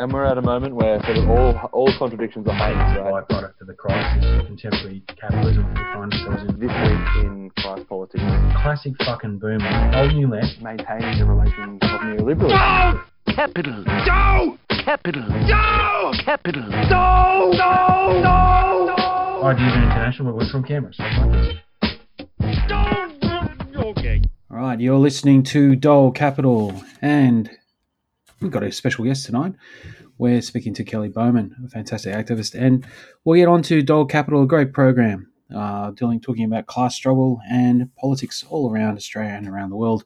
And we're at a moment where sort of all all contradictions are heightened, right? byproduct of the crisis of contemporary capitalism we find ourselves in. This week in class politics, Classic fucking boomer. Eh? Old new left. maintaining the relations of neoliberalism. Capital. No! Capital. No! Capital. No! No! No! No! Ideas International, but we're from Canberra. So it's like this. Okay. All right, you're listening to Doh Kapital, and we've got a special guest tonight. We're speaking to Kelly Bowman, a fantastic activist, and we'll get on to Doh Kapital, a great program uh, dealing, talking about class struggle and politics all around Australia and around the world.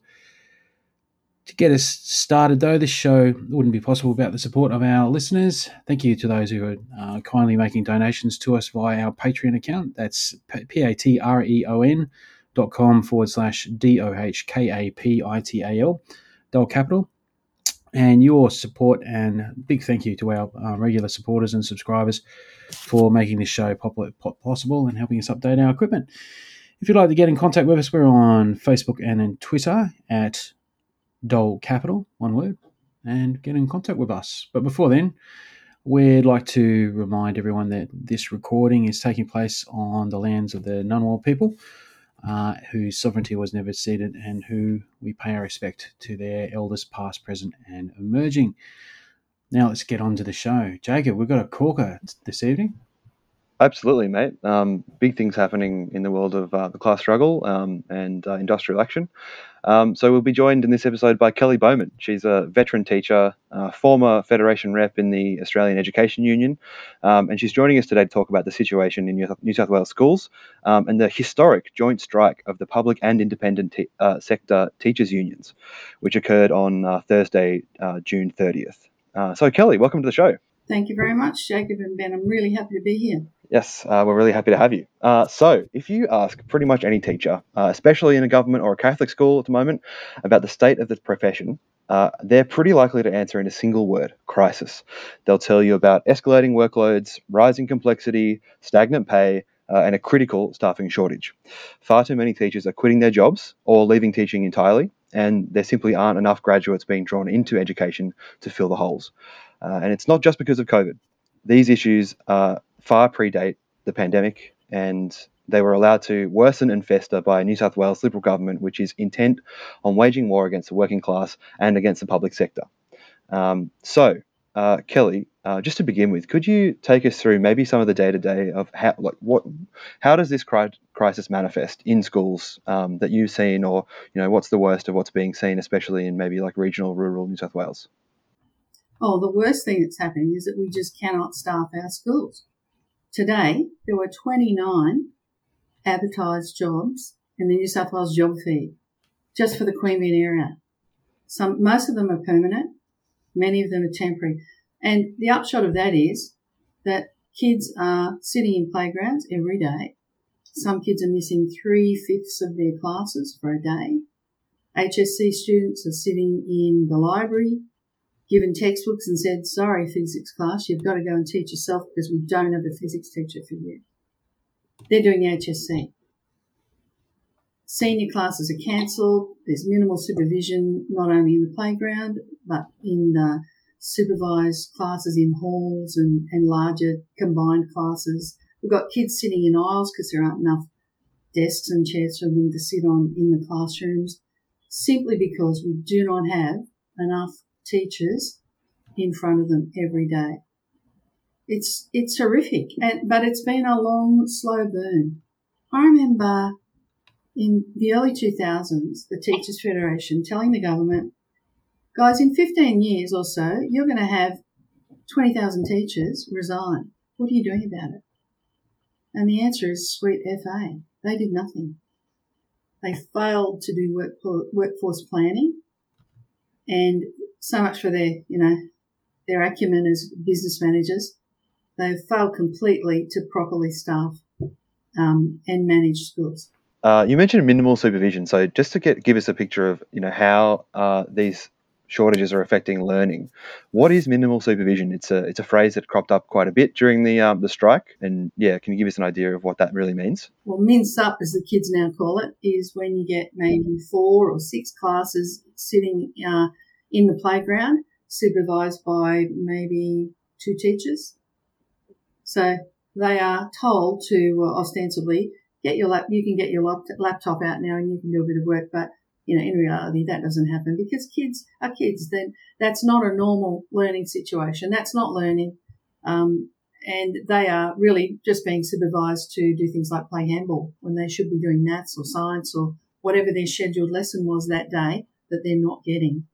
To get us started, though, this show wouldn't be possible without the support of our listeners. Thank you to those who are uh, kindly making donations to us via our Patreon account. That's P A T R E O N dot com forward slash D O H K A P I T A L, Doh Kapital. And your support and big thank you to our uh, regular supporters and subscribers for making this show possible and helping us update our equipment. If you'd like to get in contact with us, we're on Facebook and on Twitter at Doh Kapital, one word, and get in contact with us. But before then, we'd like to remind everyone that this recording is taking place on the lands of the Ngunnawal people uh, whose sovereignty was never ceded and who we pay our respect to their elders past, present, and emerging. Now let's get on to the show. Jacob, we've got a corker this evening. Absolutely, mate. Um, big things happening in the world of uh, the class struggle um, and uh, industrial action. Um, so we'll be joined in this episode by Kelly Bowman. She's a veteran teacher, uh, former Federation rep in the Australian Education Union, um, and she's joining us today to talk about the situation in New South- Wales schools um, and the historic joint strike of the public and independent uh, sector teachers unions, which occurred on uh, Thursday, uh, June 30th. Uh, so, Kelly, welcome to the show. Thank you very much, Jacob and Ben. I'm really happy to be here. Yes, uh, we're really happy to have you. Uh, so, if you ask pretty much any teacher, uh, especially in a government or a Catholic school at the moment, about the state of the profession, uh, they're pretty likely to answer in a single word crisis. They'll tell you about escalating workloads, rising complexity, stagnant pay, uh, and a critical staffing shortage. Far too many teachers are quitting their jobs or leaving teaching entirely, and there simply aren't enough graduates being drawn into education to fill the holes. Uh, and it's not just because of COVID. These issues uh, far predate the pandemic, and they were allowed to worsen and fester by a New South Wales Liberal government, which is intent on waging war against the working class and against the public sector. Um, so, uh, Kelly, uh, just to begin with, could you take us through maybe some of the day to day of how, like, what, how does this cri- crisis manifest in schools um, that you've seen, or you know, what's the worst of what's being seen, especially in maybe like regional, rural New South Wales? Oh, the worst thing that's happening is that we just cannot staff our schools. Today, there were 29 advertised jobs in the New South Wales job feed just for the Queanbeyan area. Some, most of them are permanent, many of them are temporary. And the upshot of that is that kids are sitting in playgrounds every day. Some kids are missing three fifths of their classes for a day. HSC students are sitting in the library, given textbooks and said, sorry, physics class, you've got to go and teach yourself because we don't have a physics teacher for you. They're doing the HSC. Senior classes are cancelled. There's minimal supervision, not only in the playground, but in the supervised classes in halls and, and larger combined classes. We've got kids sitting in aisles because there aren't enough desks and chairs for them to sit on in the classrooms, simply because we do not have enough teachers in front of them every day. It's it's horrific, and, but it's been a long, slow burn. I remember in the early 2000s, the Teachers Federation telling the government, guys, in 15 years or so, you're going to have 20,000 teachers resign. What are you doing about it? And the answer is sweet FA. They did nothing. They failed to do work, workforce planning and so much for their, you know, their acumen as business managers. They've failed completely to properly staff um, and manage schools. Uh, you mentioned minimal supervision, so just to get give us a picture of you know how uh, these shortages are affecting learning. What is minimal supervision? It's a it's a phrase that cropped up quite a bit during the um, the strike, and yeah, can you give us an idea of what that really means? Well, mince up, as the kids now call it, is when you get maybe four or six classes sitting uh, in the playground. supervised by maybe two teachers. So they are told to uh, ostensibly get your lap, you can get your laptop out now and you can do a bit of work, but you know, in reality, that doesn't happen because kids are kids. Then that's not a normal learning situation. That's not learning. Um, and they are really just being supervised to do things like play handball when they should be doing maths or science or whatever their scheduled lesson was that day that they're not getting.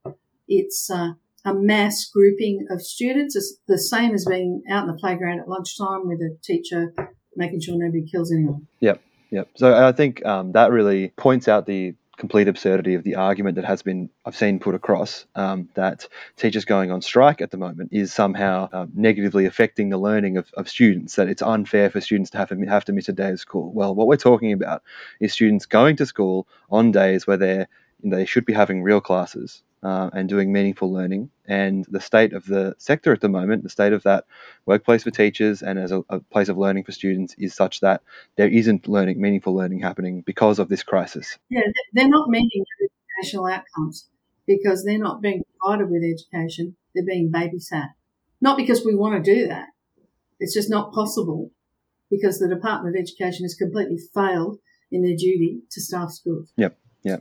It's uh, a mass grouping of students. It's the same as being out in the playground at lunchtime with a teacher making sure nobody kills anyone. Yep, yep. So I think um, that really points out the complete absurdity of the argument that has been I've seen put across um, that teachers going on strike at the moment is somehow um, negatively affecting the learning of, of students. That it's unfair for students to have to have to miss a day of school. Well, what we're talking about is students going to school on days where they're they should be having real classes uh, and doing meaningful learning. And the state of the sector at the moment, the state of that workplace for teachers and as a, a, place of learning for students is such that there isn't learning, meaningful learning happening because of this crisis. Yeah, they're not meeting educational outcomes because they're not being provided with education. They're being babysat. Not because we want to do that. It's just not possible because the Department of Education has completely failed in their duty to staff schools. Yep. Yeah,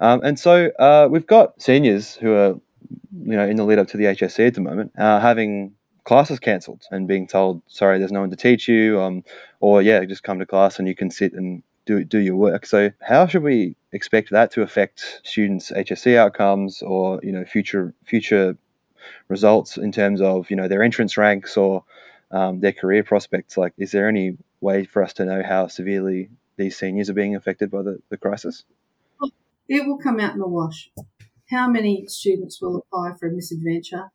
um, and so uh, we've got seniors who are, you know, in the lead up to the HSC at the moment, uh, having classes cancelled and being told, sorry, there's no one to teach you, um, or yeah, just come to class and you can sit and do do your work. So how should we expect that to affect students' HSC outcomes or you know future future results in terms of you know their entrance ranks or um, their career prospects? Like, is there any way for us to know how severely these seniors are being affected by the, the crisis? It will come out in the wash. How many students will apply for a misadventure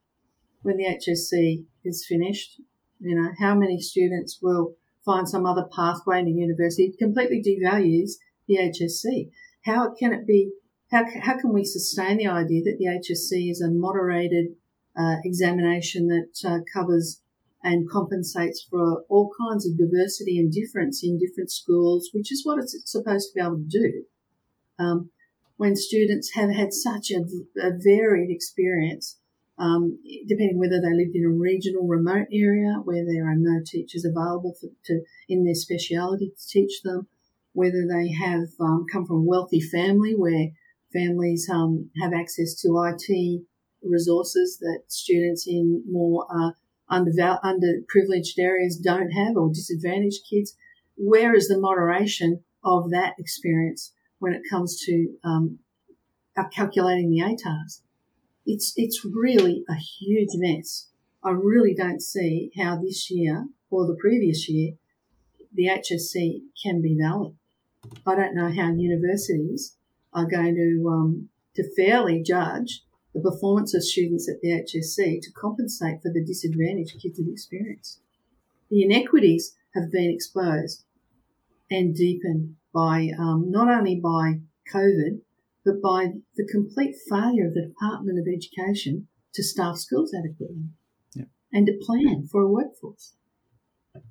when the HSC is finished? You know, how many students will find some other pathway into university? It completely devalues the HSC. How can it be? How, how can we sustain the idea that the HSC is a moderated uh, examination that uh, covers and compensates for all kinds of diversity and difference in different schools, which is what it's supposed to be able to do. Um, when students have had such a, a varied experience, um, depending whether they lived in a regional remote area where there are no teachers available for, to in their speciality to teach them, whether they have um, come from a wealthy family where families um, have access to IT resources that students in more uh, underprivileged areas don't have or disadvantaged kids. Where is the moderation of that experience? When it comes to um, calculating the ATARs. It's, it's really a huge mess. I really don't see how this year or the previous year the HSC can be valid. I don't know how universities are going to um, to fairly judge the performance of students at the HSC to compensate for the disadvantage kids have experienced. The inequities have been exposed and deepened by um, not only by COVID, but by the complete failure of the Department of Education to staff schools adequately yep. and to plan for a workforce.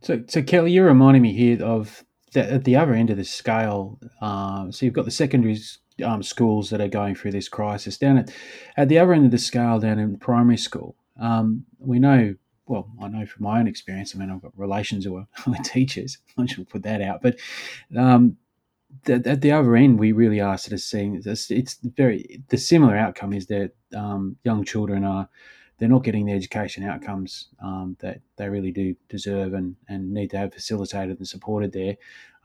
So, so Kelly, you're reminding me here of the, at the other end of the scale. Um, so you've got the secondary um, schools that are going through this crisis. Down at at the other end of the scale, down in primary school, um, we know well, I know from my own experience. I mean, I've got relations who are, teachers. I should put that out, but um, the, at the other end, we really are sort of seeing this. It's very the similar outcome is that um, young children are they're not getting the education outcomes um, that they really do deserve and, and need to have facilitated and supported there.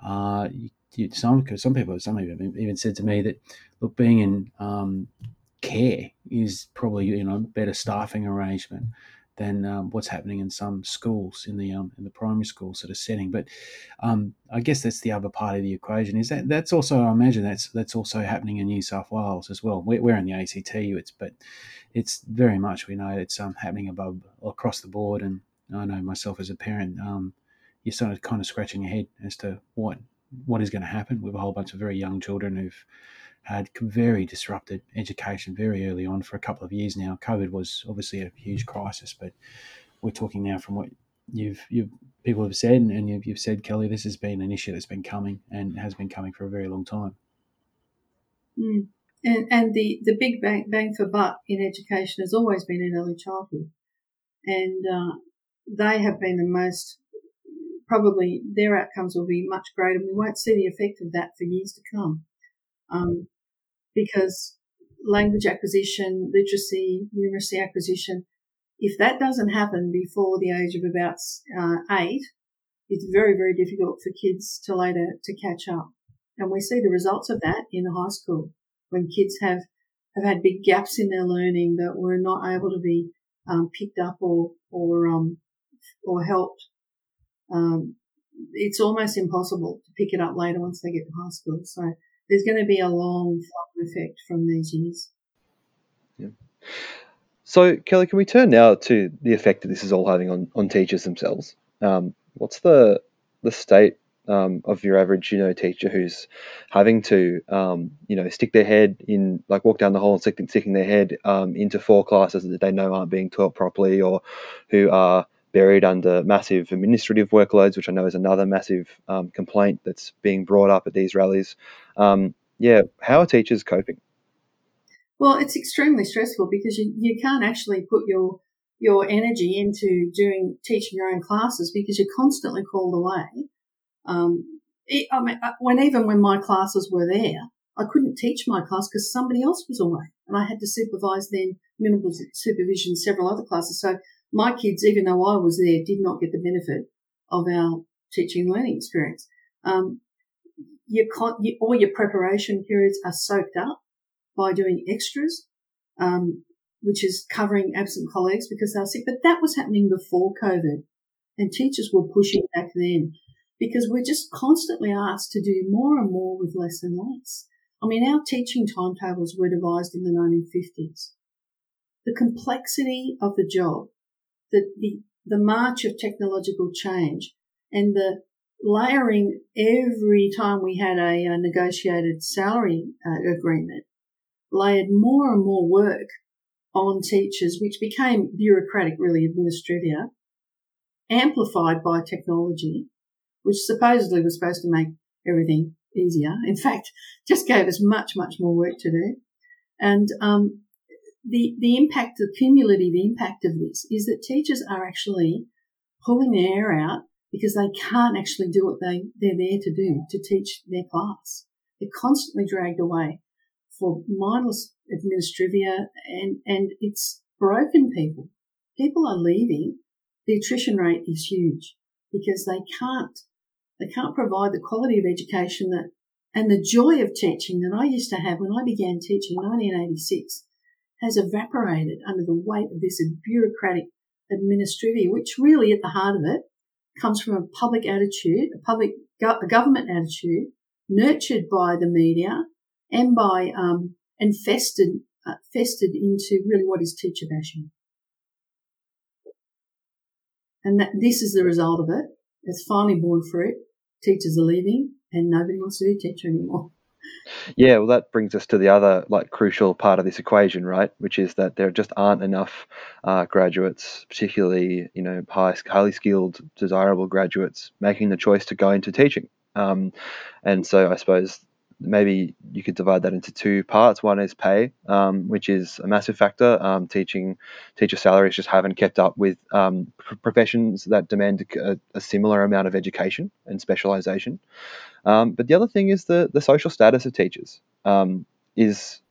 Uh, you, some some people some even even said to me that look, being in um, care is probably you know better staffing arrangement than um, what's happening in some schools in the um, in the primary school sort of setting. But um, I guess that's the other part of the equation. Is that that's also I imagine that's that's also happening in New South Wales as well. We're, we're in the ACT, it's but it's very much we know it's um, happening above across the board. And I know myself as a parent, um, you're sort of kind of scratching your head as to what what is going to happen with a whole bunch of very young children who've had very disrupted education very early on for a couple of years now. COVID was obviously a huge crisis, but we're talking now from what you've you've people have said, and you've, you've said, Kelly, this has been an issue that's been coming and has been coming for a very long time. Mm. And, and the, the big bang, bang for buck in education has always been in early childhood. And uh, they have been the most, probably their outcomes will be much greater. And we won't see the effect of that for years to come. Um, because language acquisition, literacy, numeracy acquisition, if that doesn't happen before the age of about uh, eight, it's very, very difficult for kids to later to catch up. And we see the results of that in high school when kids have, have had big gaps in their learning that were not able to be um, picked up or, or, um, or helped. Um, it's almost impossible to pick it up later once they get to high school. So there's going to be a long effect from these years. Yeah. So, Kelly, can we turn now to the effect that this is all having on, on teachers themselves? Um, what's the the state um, of your average, you know, teacher who's having to, um, you know, stick their head in, like walk down the hall and sticking, sticking their head um, into four classes that they know aren't being taught properly, or who are buried under massive administrative workloads, which I know is another massive um, complaint that's being brought up at these rallies. Um, yeah, how are teachers coping? Well, it's extremely stressful because you, you can't actually put your your energy into doing teaching your own classes because you're constantly called away. Um, it, I mean, uh, when even when my classes were there, I couldn't teach my class because somebody else was away, and I had to supervise then minimal supervision several other classes. So my kids, even though I was there, did not get the benefit of our teaching and learning experience. Um, your, all your preparation periods are soaked up by doing extras, um, which is covering absent colleagues because they're sick. But that was happening before COVID, and teachers were pushing back then because we're just constantly asked to do more and more with less and less. I mean, our teaching timetables were devised in the 1950s. The complexity of the job, the, the, the march of technological change, and the layering every time we had a, a negotiated salary uh, agreement layered more and more work on teachers, which became bureaucratic, really administrative, amplified by technology, which supposedly was supposed to make everything easier. In fact, just gave us much, much more work to do. And um, the the impact, the cumulative impact of this is that teachers are actually pulling their hair out because they can't actually do what they they're there to do to teach their class. They're constantly dragged away for mindless administrivia and, and it's broken people. People are leaving. The attrition rate is huge because they can't, they can't provide the quality of education that, and the joy of teaching that I used to have when I began teaching in 1986 has evaporated under the weight of this bureaucratic administrivia, which really at the heart of it comes from a public attitude, a public a government attitude nurtured by the media and by um, and festered uh, festered into really what is teacher bashing. And that this is the result of it. It's finally borne fruit. Teachers are leaving, and nobody wants to be a teacher anymore. Yeah, well, that brings us to the other like crucial part of this equation, right? Which is that there just aren't enough uh, graduates, particularly you know high, highly skilled, desirable graduates, making the choice to go into teaching. Um, and so I suppose maybe you could divide that into two parts. One is pay, um, which is a massive factor. Um, teaching teacher salaries just haven't kept up with um, professions that demand a, a, similar amount of education and specialization. Um, but the other thing is the the social status of teachers um, is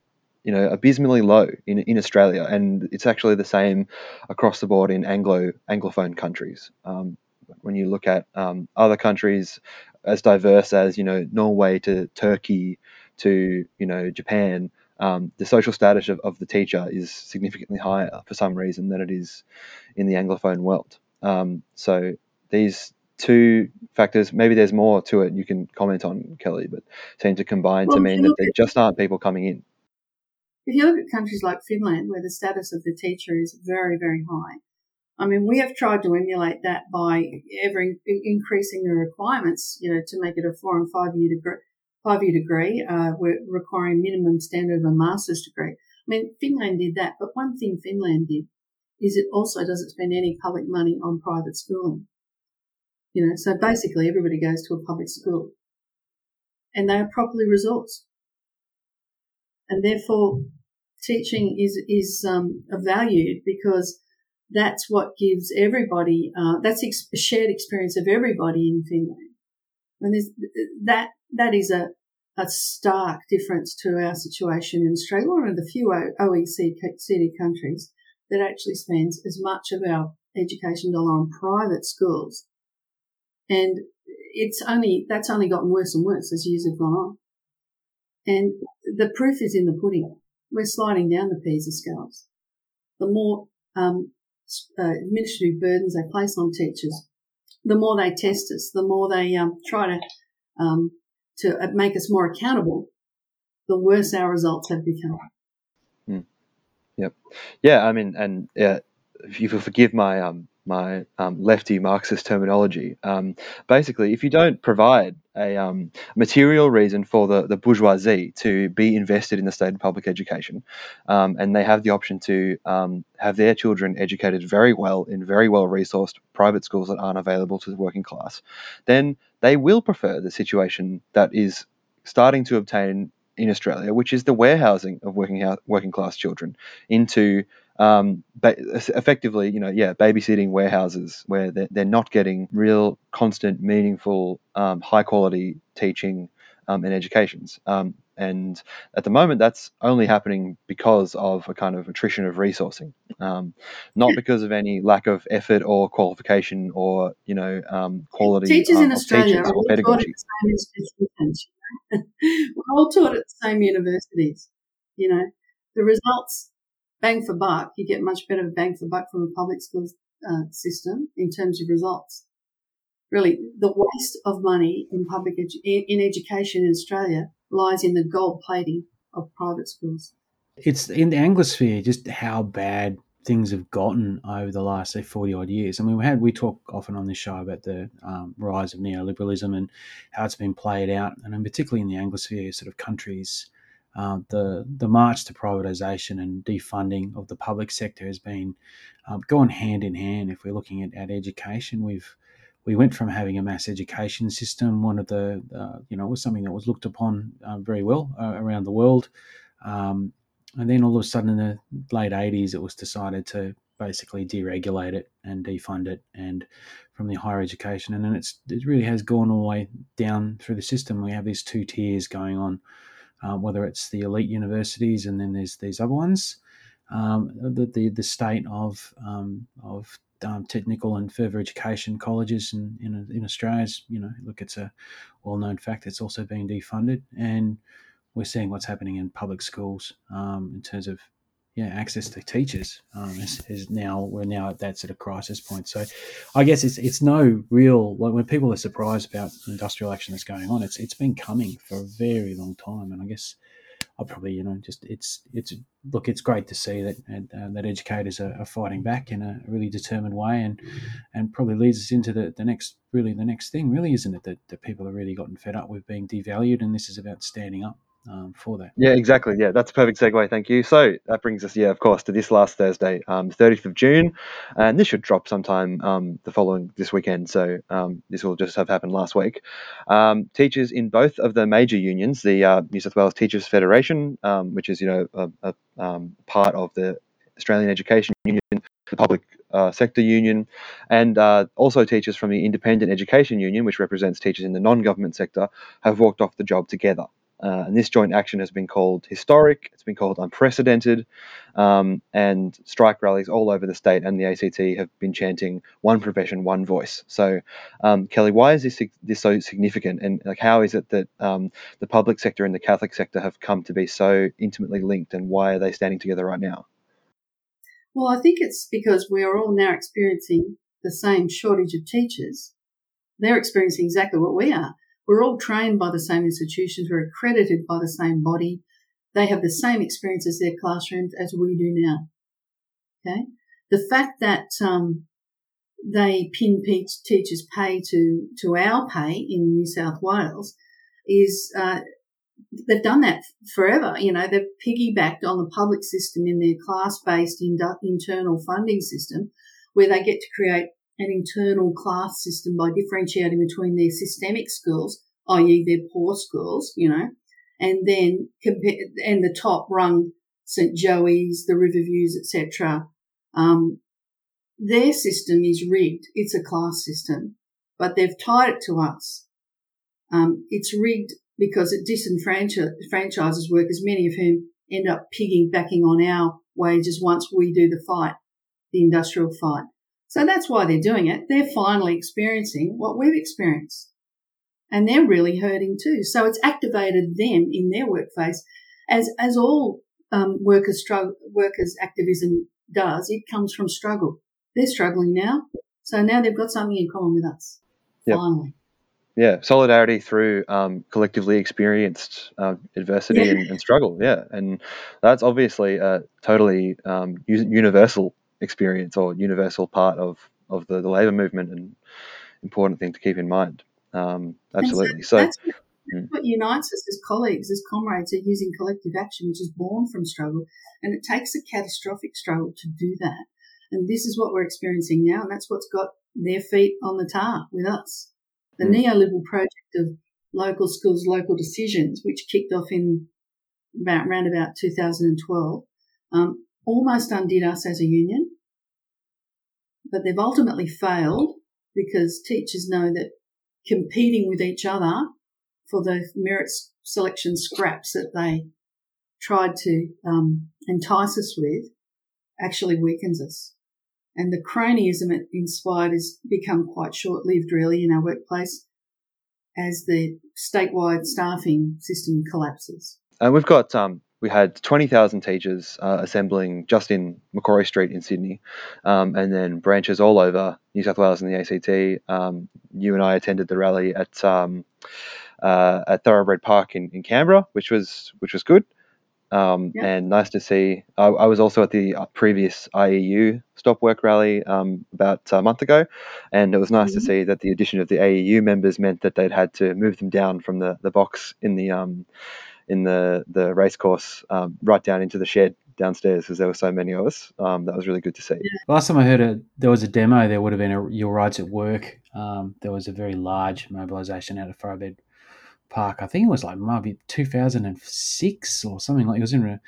you know abysmally low in, in Australia, and it's actually the same across the board in Anglo Anglophone countries. Um, when you look at um, other countries as diverse as you know Norway to Turkey to you know Japan, um, the social status of, of the teacher is significantly higher for some reason than it is in the Anglophone world. Um, so these two factors, maybe there's more to it you can comment on, Kelly, but seem to combine well, to mean that there just aren't people coming in. If you look at countries like Finland, where the status of the teacher is very, very high, I mean, we have tried to emulate that by ever increasing the requirements, you know, to make it a four and five year degree. Five year degree, uh, we're requiring minimum standard of a master's degree. I mean, Finland did that, but one thing Finland did is it also doesn't spend any public money on private schooling. You know, so basically everybody goes to a public school and they are properly resourced. and therefore teaching is is um, valued because that's what gives everybody uh, that's ex- a shared experience of everybody in Finland. And that that is a a stark difference to our situation in Australia. One of the few OECD countries that actually spends as much of our education dollar on private schools. And it's only, that's only gotten worse and worse as years have gone on. And the proof is in the pudding. We're sliding down the PISA scales. The more um, uh, administrative burdens they place on teachers, the more they test us, the more they um, try to um, to make us more accountable, the worse our results have become. Mm. Yep. Yeah. I mean, and yeah, if you forgive my um, my um, lefty Marxist terminology. Um, basically, if you don't provide a um, material reason for the, the bourgeoisie to be invested in the state of public education, um, and they have the option to um, have their children educated very well in very well resourced private schools that aren't available to the working class, then they will prefer the situation that is starting to obtain in Australia, which is the warehousing of working working class children into um, ba- effectively, you know, yeah, babysitting warehouses where they're, they're not getting real, constant, meaningful, um, high quality teaching um, and educations. Um, and at the moment, that's only happening because of a kind of attrition of resourcing, um, not because of any lack of effort or qualification or you know um, quality. Teachers in Australia are all taught at the same institutions. We're all taught at the same universities. You know, the results bang for buck, you get much better bang for buck from a public schools uh, system in terms of results. Really, the waste of money in public edu- in education in Australia lies in the gold plating of private schools. It's in the Anglosphere just how bad things have gotten over the last say 40 odd years. I mean, we had we talk often on this show about the um, rise of neoliberalism and how it's been played out, and particularly in the Anglosphere sort of countries, uh, the the march to privatisation and defunding of the public sector has been um, gone hand in hand. If we're looking at, at education, we've we went from having a mass education system, one of the uh, you know it was something that was looked upon uh, very well uh, around the world, um, and then all of a sudden in the late '80s, it was decided to basically deregulate it and defund it and from the higher education. And then it's it really has gone all the way down through the system. We have these two tiers going on uh, whether it's the elite universities and then there's these other ones. Um, the, the, the state of um, of um, technical and further education colleges in, in, in Australia you know look it's a well known fact it's also being defunded and we're seeing what's happening in public schools um, in terms of yeah, access to teachers um, is, is, now we're now at that sort of crisis point. So, I guess it's it's no real like when people are surprised about industrial action that's going on. It's it's been coming for a very long time, and I guess I probably you know just it's it's look it's great to see that uh, that educators are, are, fighting back in a really determined way, and and probably leads us into the, the next really the next thing really isn't it that, that people have really gotten fed up with being devalued, and this is about standing up um, for that. Yeah, exactly. Yeah, that's a perfect segue. Thank you. So that brings us, yeah, of course, to this last Thursday, um, 30th of June, and this should drop sometime um, the following this weekend. So um, this will just have happened last week. Um, teachers in both of the major unions, the uh, New South Wales Teachers Federation, um, which is you know a, a part of the Australian Education Union, the public uh, sector union, and uh, also teachers from the Independent Education Union, which represents teachers in the non-government sector, have walked off the job together. Uh, and this joint action has been called historic, it's been called unprecedented, um, and strike rallies all over the state and the ACT have been chanting one profession, one voice. So, um, Kelly, why is this this so significant, and like how is it that um, the public sector and the Catholic sector have come to be so intimately linked, and why are they standing together right now? Well, I think it's because we are all now experiencing the same shortage of teachers. They're experiencing exactly what we are. We're all trained by the same institutions. We're accredited by the same body. They have the same experience as their classrooms as we do now. Okay. The fact that, um, they pin teachers' pay to, to our pay in New South Wales is, uh, they've done that forever. You know, they've piggybacked on the public system in their class-based internal funding system where they get to create an internal class system by differentiating between their systemic schools, i.e. their poor schools, you know, and then compare, and the top rung St Joey's, the Riverviews, etc. Um, their system is rigged. It's a class system, but they've tied it to us. Um, it's rigged because it disenfranchises workers, many of whom end up piggybacking on our wages once we do the fight, the industrial fight. So that's why they're doing it. They're finally experiencing what we've experienced. And they're really hurting too. So it's activated them in their workplace as, as all um, workers struggle, workers activism does. It comes from struggle. They're struggling now. So now they've got something in common with us. Yep. Finally. Yeah, solidarity through um, collectively experienced uh, adversity Yeah. and, and struggle. Yeah, and that's obviously a totally um, universal experience or universal part of, of the, the labour movement and important thing to keep in mind. Um, absolutely. So, that's, what, Mm. that's what unites us as colleagues, as comrades, are using collective action, which is born from struggle. And it takes a catastrophic struggle to do that. And this is what we're experiencing now. And that's what's got their feet on the tar with us. The Mm. neoliberal project of local schools, local decisions, which kicked off in about around about 2012, um, almost undid us as a union. But they've ultimately failed because teachers know that competing with each other for the merit selection scraps that they tried to um, entice us with actually weakens us. And the cronyism it inspired has become quite short lived, really, in our workplace as the statewide staffing system collapses. and we've got um, we had twenty thousand teachers uh, assembling just in Macquarie Street in Sydney, um, and then branches all over New South Wales and the ACT. Um, you and I attended the rally at um, uh, at Thoroughbred Park in, in Canberra, which was which was good. Um, Yeah. And nice to see. I, I was also at the uh, previous IEU Stop Work rally um, about a month ago, and it was nice to Mhm. see that the addition of the AEU members meant that they'd had to move them down from the, the box in the um, in the the race course um, right down into the shed downstairs because there were so many of us. Um, that was really good to see. Last time I heard a, there was a demo, there would have been a Your Rights at Work. Um, there was a very large mobilisation out of Thoroughbred Park. I think it was like maybe 2006 or something like. It was in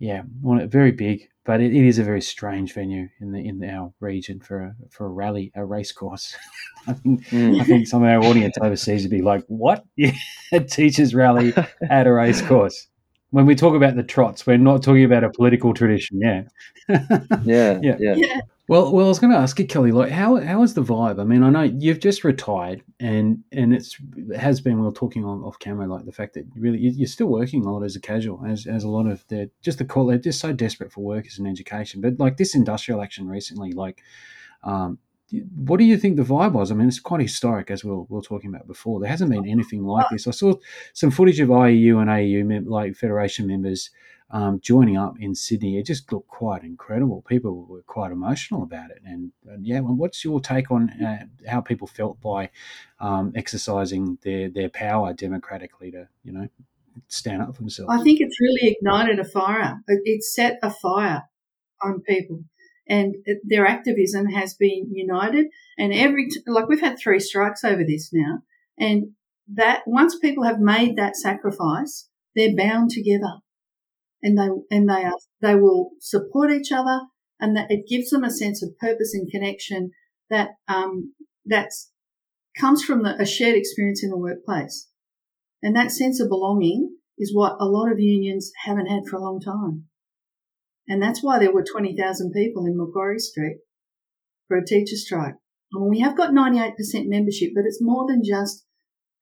yeah, one very big, but it, it is a very strange venue in the in our region for a for a rally, a race course. I think Mm. I think some of our audience overseas would be like, "What? Yeah, a teachers' rally at a race course." When we talk about the trots, we're not talking about a political tradition. Yeah. Yeah, Yeah. yeah, Yeah. Well, well, I was going to ask you, Kelly, like, how how is the vibe? I mean, I know you've just retired, and and it's it has been we were talking on off camera, like the fact that really you- you're still working a lot as a casual, as as a lot of the just the call they're just so desperate for workers in education. But like this industrial action recently, like, um, what do you think the vibe was? I mean, it's quite historic, as we we're, we were talking about before. There hasn't been anything like this. I saw some footage of IEU and AEU, like federation members, um, joining up in Sydney. It just looked quite incredible. People were quite emotional about it. And, and yeah, well, what's your take on uh, how people felt by um, exercising their their power democratically to you know stand up for themselves? I think it's really ignited a fire. It set a fire on people, and their activism has been united. And every like we've had three strikes over this now, and that once people have made that sacrifice, they're bound together, and they and they are they will support each other, and that it gives them a sense of purpose and connection that um that's comes from the, a shared experience in the workplace. And that sense of belonging is what a lot of unions haven't had for a long time. And that's why there were 20,000 people in Macquarie Street for a teacher strike. Mean, we have got 98% membership, but it's more than just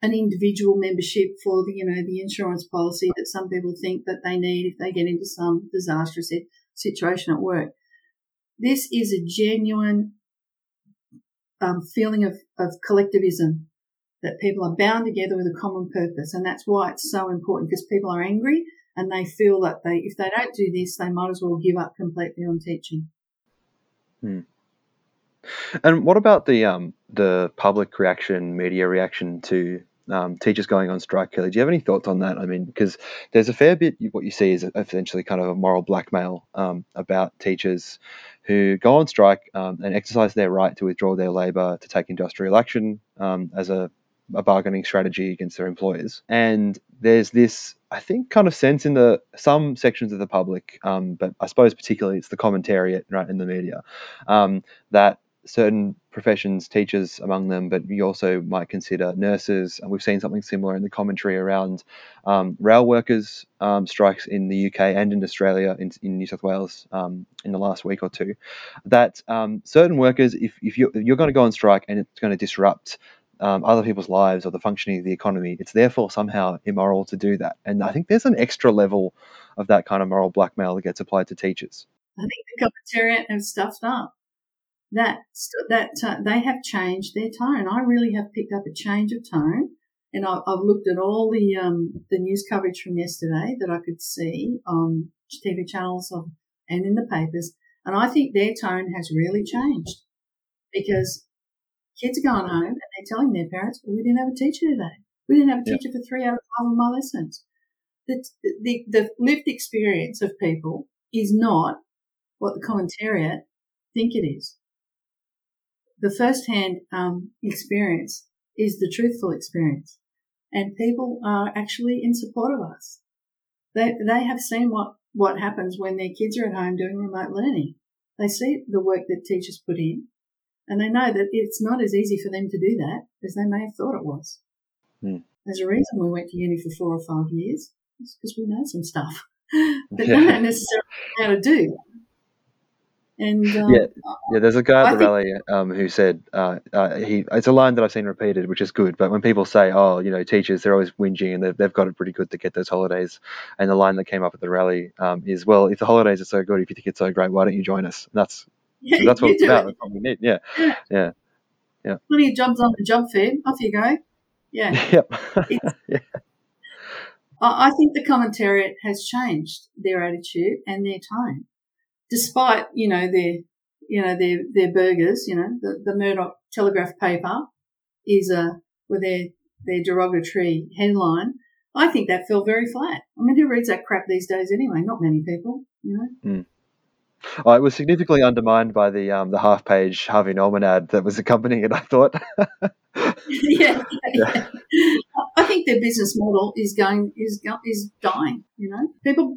an individual membership for the, you know, the insurance policy that some people think that they need if they get into some disastrous situation at work. This is a genuine um, feeling of, of collectivism that people are bound together with a common purpose. And that's why it's so important because people are angry and they feel that they, if they don't do this, they might as well give up completely on teaching. And what about the um, the public reaction, media reaction to um, teachers going on strike, Kelly? Do you have any thoughts on that? I mean, because there's a fair bit. What you see is essentially kind of a moral blackmail um, about teachers who go on strike um, and exercise their right to withdraw their labour to take industrial action um, as a, a bargaining strategy against their employers. And there's this I think, kind of sense in the some sections of the public, um, but I suppose particularly it's the commentariat right in the media, um, that certain professions, teachers among them, but you also might consider nurses. And we've seen something similar in the commentary around um, rail workers um, strikes in the UK and in Australia, in, in New South Wales, um, in the last week or two. That um, certain workers, if, if you're, you're going to go on strike and it's going to disrupt um, other people's lives or the functioning of the economy, it's therefore somehow immoral to do that. And I think there's an extra level of that kind of moral blackmail that gets applied to teachers. I think the commentariat have stuffed up that that uh, they have changed their tone. I really have picked up a change of tone, and I, have looked at all the um, the news coverage from yesterday that I could see on TV channels of, and in the papers, and I think their tone has really changed because kids are going home and they're telling their parents, well, "We didn't have a teacher today. We didn't have a teacher for three out of five of my lessons." The, the, the lived experience of people is not what the commentariat think it is the first-hand um, experience is the truthful experience, and people are actually in support of us. They they have seen what what happens when their kids are at home doing remote learning. They see the work that teachers put in, and they know that it's not as easy for them to do that as they may have thought it was. Mm. There's a reason we went to uni for four or five years. It's because we know some stuff, but Yeah. they don't necessarily know how to do. And um, Yeah, yeah. There's a guy I at the think- rally um, who said uh, uh, he. It's a line that I've seen repeated, which is good. But when people say, "Oh, you know, teachers, they're always whinging and they've, they've got it pretty good to get those holidays," and the line that came up at the rally um, is, "Well, if the holidays are so good, if you think it's so great, why don't you join us?" And that's yeah, that's what you it's do about. it. That's what we need. Yeah, plenty of jobs on the job fair. Off you go. Yeah. yep. I I think the commentariat has changed their attitude and their tone, despite you know their you know their their burgers. You know the the Murdoch Telegraph paper is a with their their derogatory headline. I think that fell very flat. I mean, who reads that crap these days anyway? Not many people. You know. Hmm. Oh, it was significantly undermined by the um, the half page Harvey Norman ad that was accompanying it. I thought. yeah, yeah. I think their business model is going is is dying. You know, people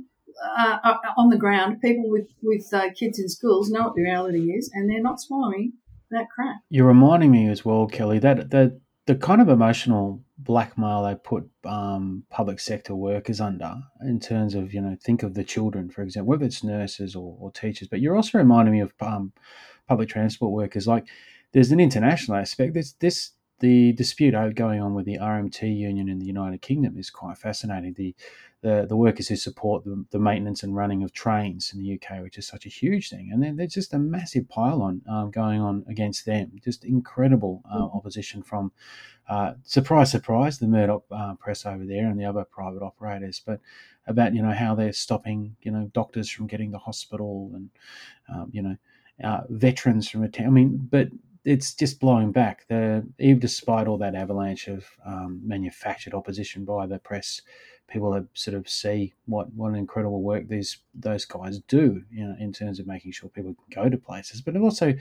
uh, on the ground, people with with uh, kids in schools know what the reality is, and they're not swallowing that crap. You're reminding me as well, Kelly, that the the kind of emotional blackmail they put um, public sector workers under in terms of, you know, think of the children, for example, whether it's nurses or, or teachers, but you're also reminding me of um, public transport workers. Like there's an international aspect. There's this the dispute going on with the RMT union in the United Kingdom is quite fascinating. The the, the workers who support the, the maintenance and running of trains in the UK, which is such a huge thing, and then there's just a massive pile-on um, going on against them. Just incredible uh, opposition from, uh, surprise, surprise, the Murdoch uh, press over there and the other private operators, but about you know how they're stopping you know doctors from getting to hospital and um, you know uh, veterans from attend. I mean, but it's just blowing back. The even despite all that avalanche of um, manufactured opposition by the press, people that sort of see what what an incredible work these those guys do, you know, in terms of making sure people can go to places. But also,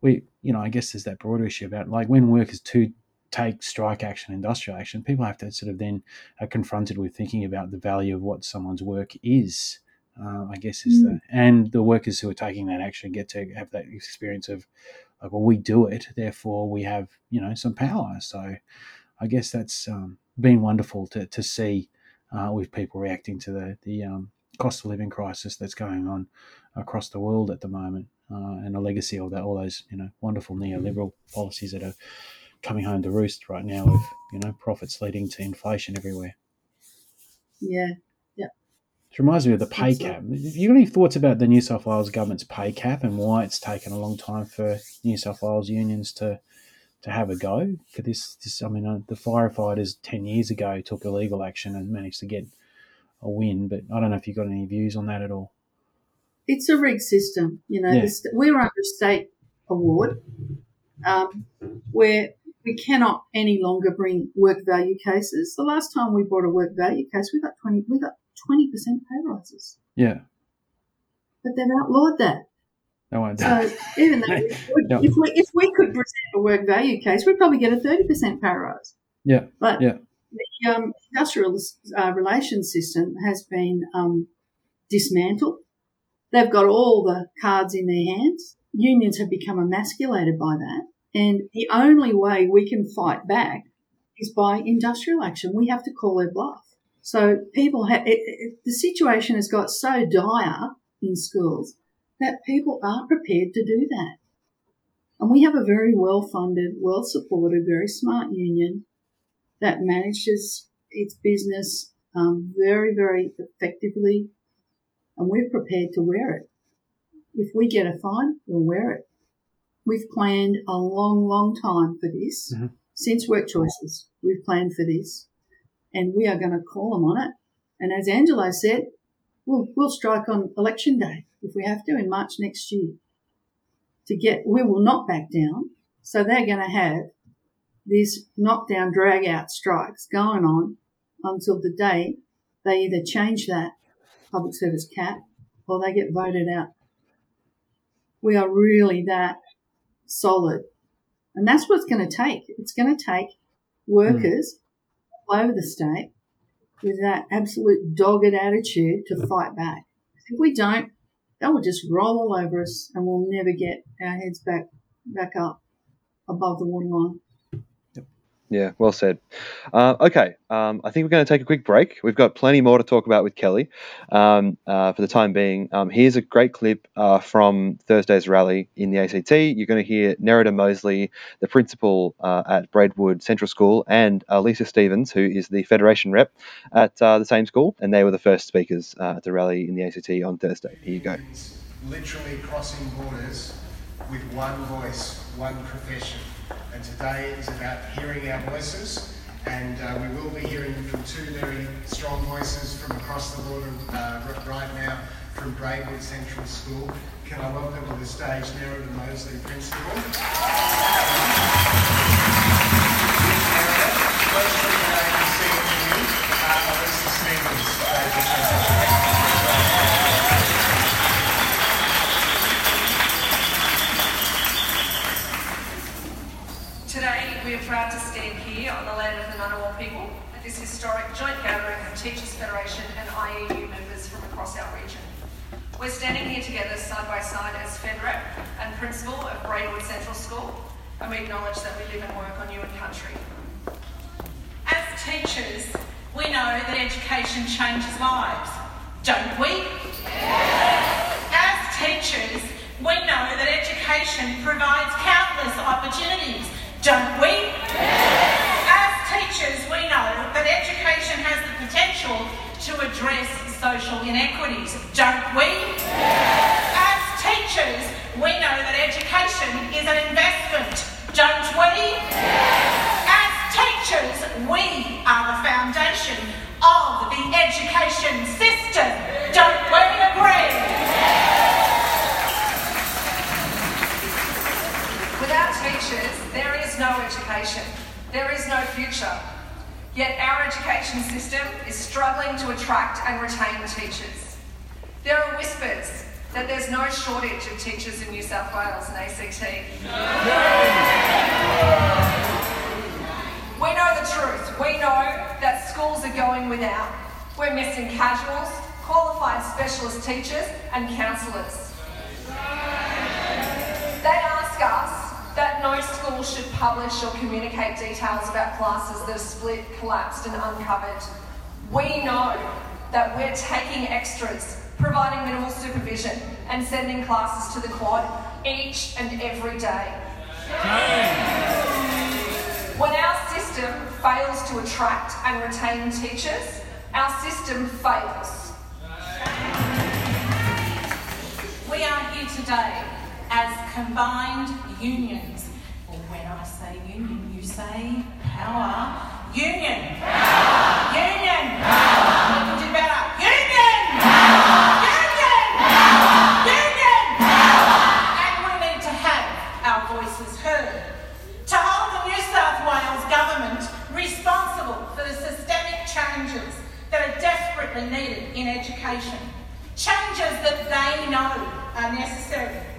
we, you know, I guess there's that broader issue about like when workers to take strike action, industrial action, people have to sort of then are confronted with thinking about the value of what someone's work is. Uh, I guess is the and the workers who are taking that action get to have that experience of like, well, we do it, therefore we have you know some power. So I guess that's um, been wonderful to to see uh, with people reacting to the the um, cost of living crisis that's going on across the world at the moment, uh, and a legacy of that all those you know wonderful neoliberal policies that are coming home to roost right now with you know profits leading to inflation everywhere. Yeah, It reminds me of the pay cap. Have you got any thoughts about the New South Wales government's pay cap and why it's taken a long time for New South Wales unions to to have a go for this? this I mean, uh, the firefighters ten years ago took illegal action and managed to get a win, but I don't know if you've got any views on that at all. it's a rigged system. You know, Yeah. st- we're under state award um, where we cannot any longer bring work value cases. The last time we brought a work value case, we got twenty we got twenty percent pay rises, Yeah, but they've outlawed that. no one. So even though we if we if we could present a work value case, we'd probably get a thirty percent pay rise. yeah, But Yeah. the the um, industrial uh, relations system has been um, dismantled. They've got all the cards in their hands. Unions have become emasculated by that. And the only way we can fight back is by industrial action. We have to call their bluff. So people have, it, it, the situation has got so dire in schools that people aren't prepared to do that. And we have a very well funded, well supported, very smart union that manages its business um, very, very effectively. And we're prepared to wear it. If we get a fine, we'll wear it. We've planned a long, long time for this. Mm-hmm. Since work choices, we've planned for this and we are going to call them on it. And as Angelo said, we'll, we'll strike on election day if we have to in March next year to get, we will not back down. So they're going to have these knockdown drag out strikes going on until the day they either change that public service cap or they get voted out. We are really that solid. And that's what it's going to take. It's going to take workers mm. All over the state with that absolute dogged attitude to fight back. If we don't, they will just roll all over us and we'll never get our heads back back up above the waterline. Yeah, well said. Uh, okay, um, I think we're going to take a quick break. We've got plenty more to talk about with Kelly um, uh, for the time being. Um, here's a great clip uh, from Thursday's rally in the ACT. You're going to hear Nerida Mosley, the principal uh, at Braidwood Central School, and Lisa Stevens, who is the Federation rep at uh, the same school, and they were the first speakers uh, at the rally in the ACT on Thursday. Here you go. Literally crossing borders with one voice, one profession and today is about hearing our voices. And uh, we will be hearing from two very strong voices from across the border uh, right now from Braidwood Central School. Can I welcome to the stage Nerida Mosley, Principal. Historic joint gathering of Teachers Federation and IEU members from across our region. We're standing here together side by side as FedRep and Principal of Braidwood Central School, and we acknowledge that we live and work on Yuin country. As teachers, we know that education changes lives, don't we? As teachers, we know that education provides countless opportunities don't we? As teachers, we know that education has the potential to address social inequities, don't we? As teachers, we know that education is an investment, don't we? As teachers, we are the foundation of the education system, don't we agree? Without teachers, there is no education. There is no future. Yet our education system is struggling to attract and retain teachers. There are whispers that there's no shortage of teachers in New South Wales and ACT. No. We know the truth. We know that schools are going without. We're missing casuals, qualified specialist teachers and counsellors. They ask us that no school should publish or communicate details about classes that are split, collapsed, and uncovered. We know that we're taking extras, providing minimal supervision, and sending classes to the quad each and every day. When our system fails to attract and retain teachers, our system fails. We are here today combined unions. Or when I say union, you say power. Union. Power. Union. Power. We can do better. Union. Power. Union. Power. Union. Power. And we need to have our voices heard. To hold the New South Wales government responsible for the systemic changes that are desperately needed in education. Changes that they know are necessary.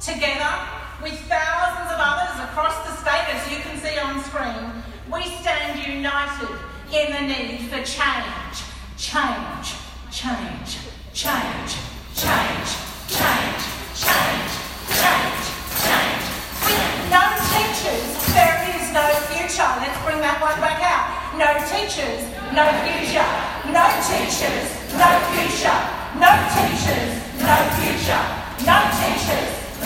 Together, with thousands of others across the state, as you can see on screen, we stand united in the need for change. Change, change, change, change, change, change, change, change. With no teachers, there is no future. Let's bring that one back out. No teachers, no future. No teachers, no future. No teachers, no future. No teachers,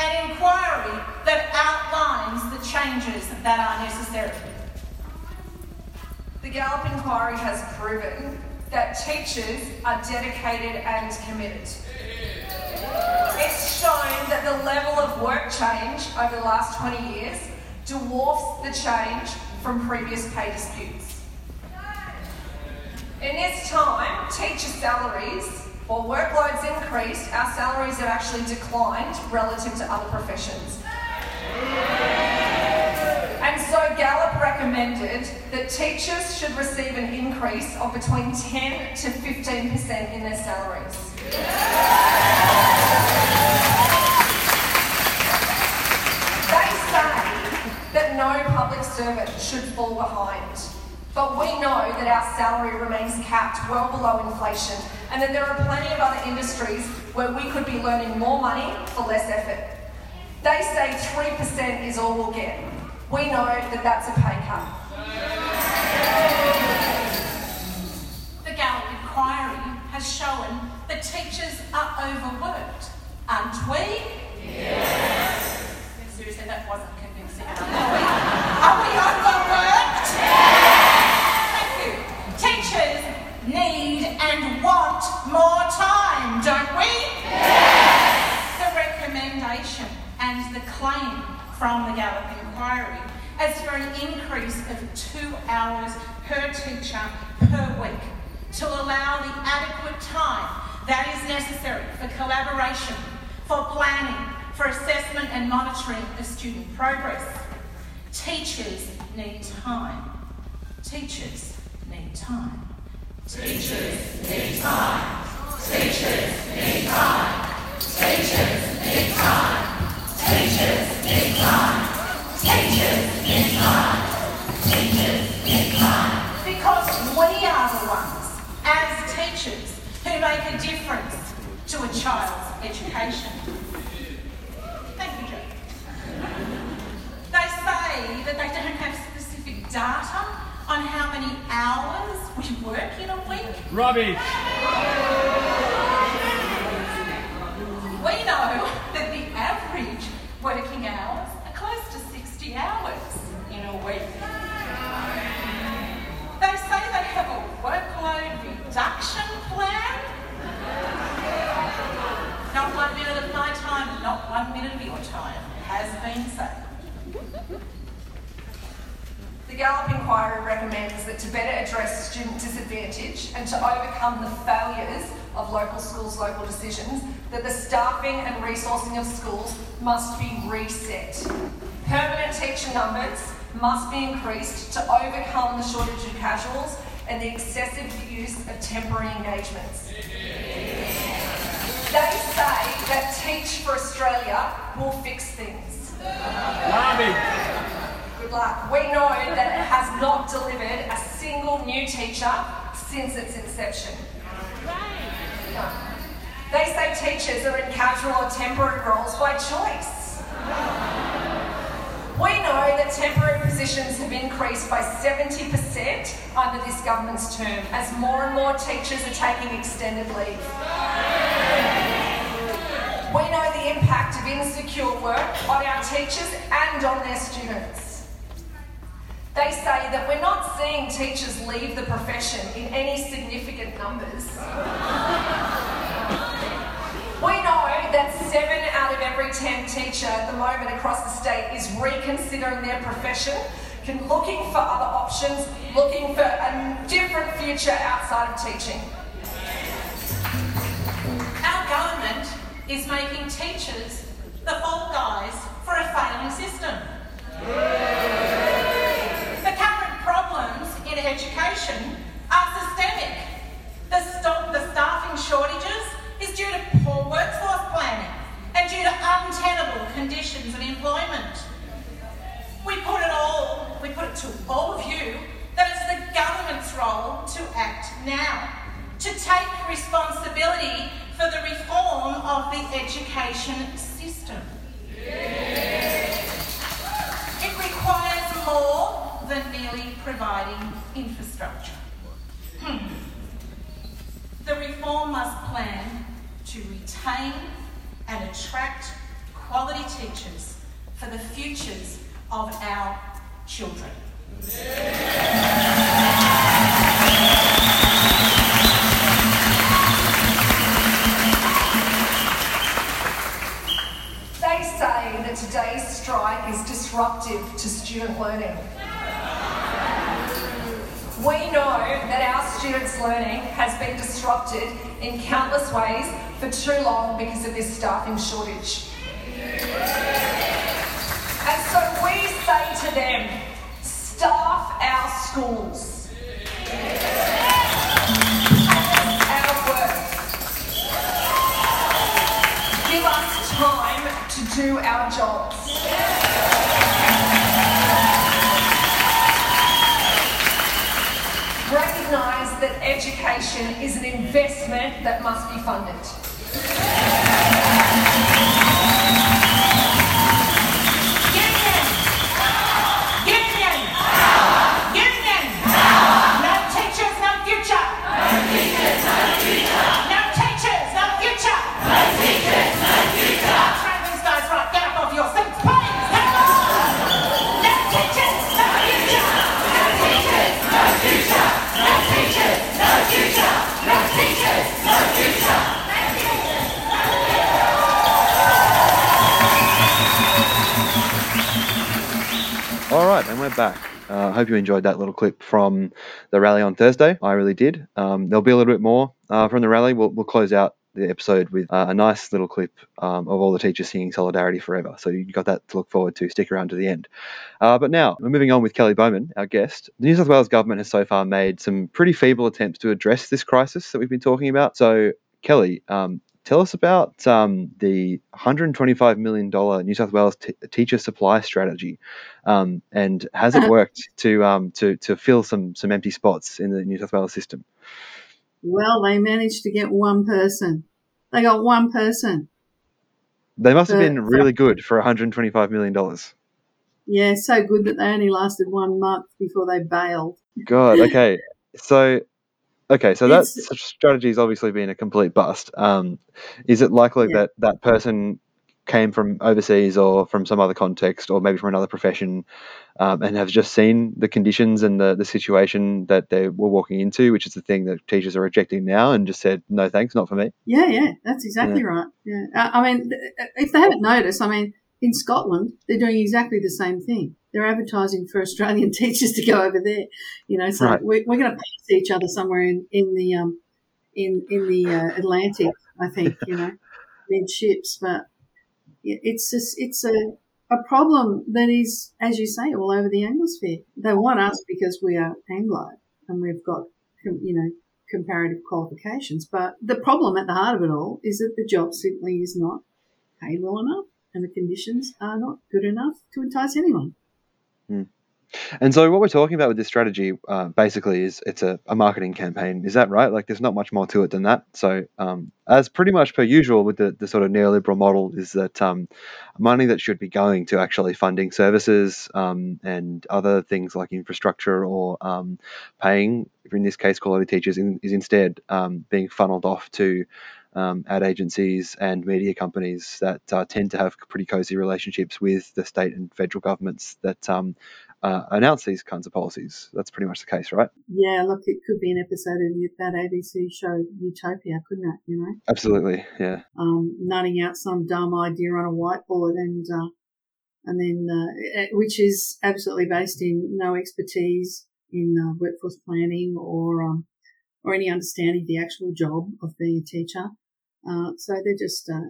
an inquiry that outlines the changes that are necessary. The Gallop inquiry has proven that teachers are dedicated and committed. It's shown that the level of work change over the last 20 years dwarfs the change from previous pay disputes. In this time, teacher salaries, while workloads increased, our salaries have actually declined relative to other professions. And so Gallop recommended that teachers should receive an increase of between 10 to 15% in their salaries. They say that no public servant should fall behind. But we know that our salary remains capped well below inflation and then there are plenty of other industries where we could be learning more money for less effort. They say 3% is all we'll get. We know that that's a pay cut. The Gallop inquiry has shown that teachers are overworked, aren't we? Yes. Seriously, that wasn't convincing. Are we overworked? Thank you. Teachers need and want more time, don't we? The recommendation and the claim from the Gallop inquiry as for an increase of two hours per teacher per week to allow the adequate time that is necessary for collaboration, for planning, for assessment and monitoring of student progress. Teachers need time. Teachers need time. Teachers need time. Teachers need time. Teachers need time. Teachers need time. Teachers need time. Teachers need time. Because we are the ones, as teachers, who make a difference to a child's education. Thank you, Joe. They say that they don't have specific data on how many hours we work in a week. Rubbish! We know that the working hours are close to 60 hours in a week. They say they have a workload reduction plan. Not one minute of my time, not one minute of your time, has been said. The Gallop inquiry recommends that to better address student disadvantage and to overcome the failures of local schools' local decisions, that the staffing and resourcing of schools must be reset. Permanent teacher numbers must be increased to overcome the shortage of casuals and the excessive use of temporary engagements. They say that Teach for Australia will fix things. Rubbish! Good luck. We know that it has not delivered a single new teacher since its inception. No. They say teachers are in casual or temporary roles by choice. We know that temporary positions have increased by 70% under this government's term as more and more teachers are taking extended leave. We know the impact of insecure work on our teachers and on their students. They say that we're not seeing teachers leave the profession in any significant numbers. We know that seven out of every ten teacher at the moment across the state is reconsidering their profession, looking for other options, looking for a different future outside of teaching. Our government is making teachers the fall guys for a failing system. The current problems in education are systemic. The, st- the staffing shortages is due to poor workforce planning and due to untenable conditions of employment. We put it all, we put it to all of you that it's the government's role to act now, to take responsibility for the reform of the education system. It requires more than merely providing infrastructure. Hmm. The reform must plan to retain and attract quality teachers for the futures of our children. They say that today's strike is disruptive to student learning. We know that our students' learning has been disrupted in countless ways for too long because of this staffing shortage. And so we say to them, staff our schools. Our work. Give us time to do our jobs. Education is an investment that must be funded. We're back. I uh, hope you enjoyed that little clip from the rally on Thursday. I really did. Um, there'll be a little bit more uh, from the rally. We'll, we'll close out the episode with uh, a nice little clip um, of all the teachers singing Solidarity Forever. So you've got that to look forward to. Stick around to the end. Uh, but now, we're moving on with Kelly Bowman, our guest. The New South Wales government has so far made some pretty feeble attempts to address this crisis that we've been talking about. So, Kelly, um, tell us about um, the $125 million New South Wales t- teacher supply strategy, um, and has it worked to um, to to fill some some empty spots in the New South Wales system? Well, they managed to get one person. They got one person. They must have been really good for $125 million. Yeah, so good that they only lasted one month before they bailed. God, okay. So, okay, so that strategy has obviously been a complete bust. Um, is it likely Yeah. that that person came from overseas or from some other context or maybe from another profession um, and have just seen the conditions and the, the situation that they were walking into, which is the thing that teachers are rejecting now and just said, no thanks, not for me? Yeah, yeah, that's exactly right. Yeah, I mean, th- if they haven't noticed, I mean, in Scotland, they're doing exactly the same thing. They're advertising for Australian teachers to go over there. You know, so Right. we're, we're going to pass each other somewhere in in the um in in the uh, Atlantic. I think you know, mid ships, but yeah, it's just it's a a problem that is, as you say, all over the Anglosphere. They want us because we are Anglo and we've got you know comparative qualifications. But the problem at the heart of it all is that the job simply is not paid well enough and the conditions are not good enough to entice anyone. And so, what we're talking about with this strategy, uh, basically, is it's a, a marketing campaign. Is that right? Like, there's not much more to it than that. So, um, as pretty much per usual with the, the sort of neoliberal model, is that um, money that should be going to actually funding services um, and other things like infrastructure or um, paying, in this case, quality teachers, in, is instead um, being funneled off to um, ad agencies and media companies that uh, tend to have pretty cozy relationships with the state and federal governments that um, uh, announce these kinds of policies. That's pretty much the case, right? Yeah, look, it could be an episode of that ABC show Utopia, couldn't it? You know, Absolutely, yeah. um, nutting out some dumb idea on a whiteboard and uh, and then uh, eh, which is absolutely based in no expertise in uh, workforce planning or um, or any understanding of the actual job of being a teacher. Uh, so they're just uh,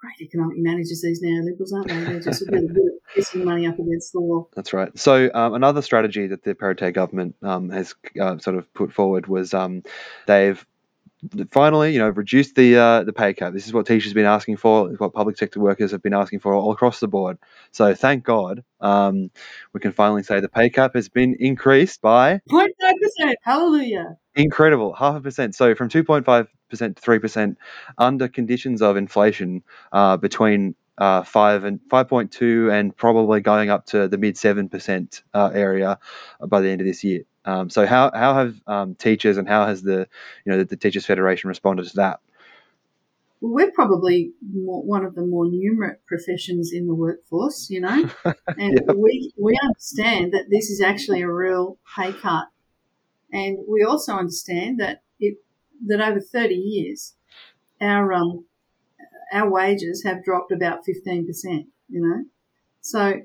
great economic managers, these neoliberals, aren't they? They're just really good at pissing money up against the wall. That's right. So um, another strategy that the Perrottet government um, has uh, sort of put forward was um, they've finally, you know, reduced the uh, the pay cap. This is what teachers have been asking for. It's what public sector workers have been asking for all across the board. So thank God, um, we can finally say the pay cap has been increased by 0.5%. Hallelujah. incredible half a percent. So from two point five percent to three percent under conditions of inflation uh, between. Uh, five and five point two, and probably going up to the mid seven percent uh, area by the end of this year. Um, so how how have um, teachers and how has the you know the, the Teachers Federation responded to that? Well, we're probably more, one of the more numerate professions in the workforce, you know, and Yep. we we understand that this is actually a real pay cut, and we also understand that it that over thirty years, our um our wages have dropped about fifteen percent, you know, so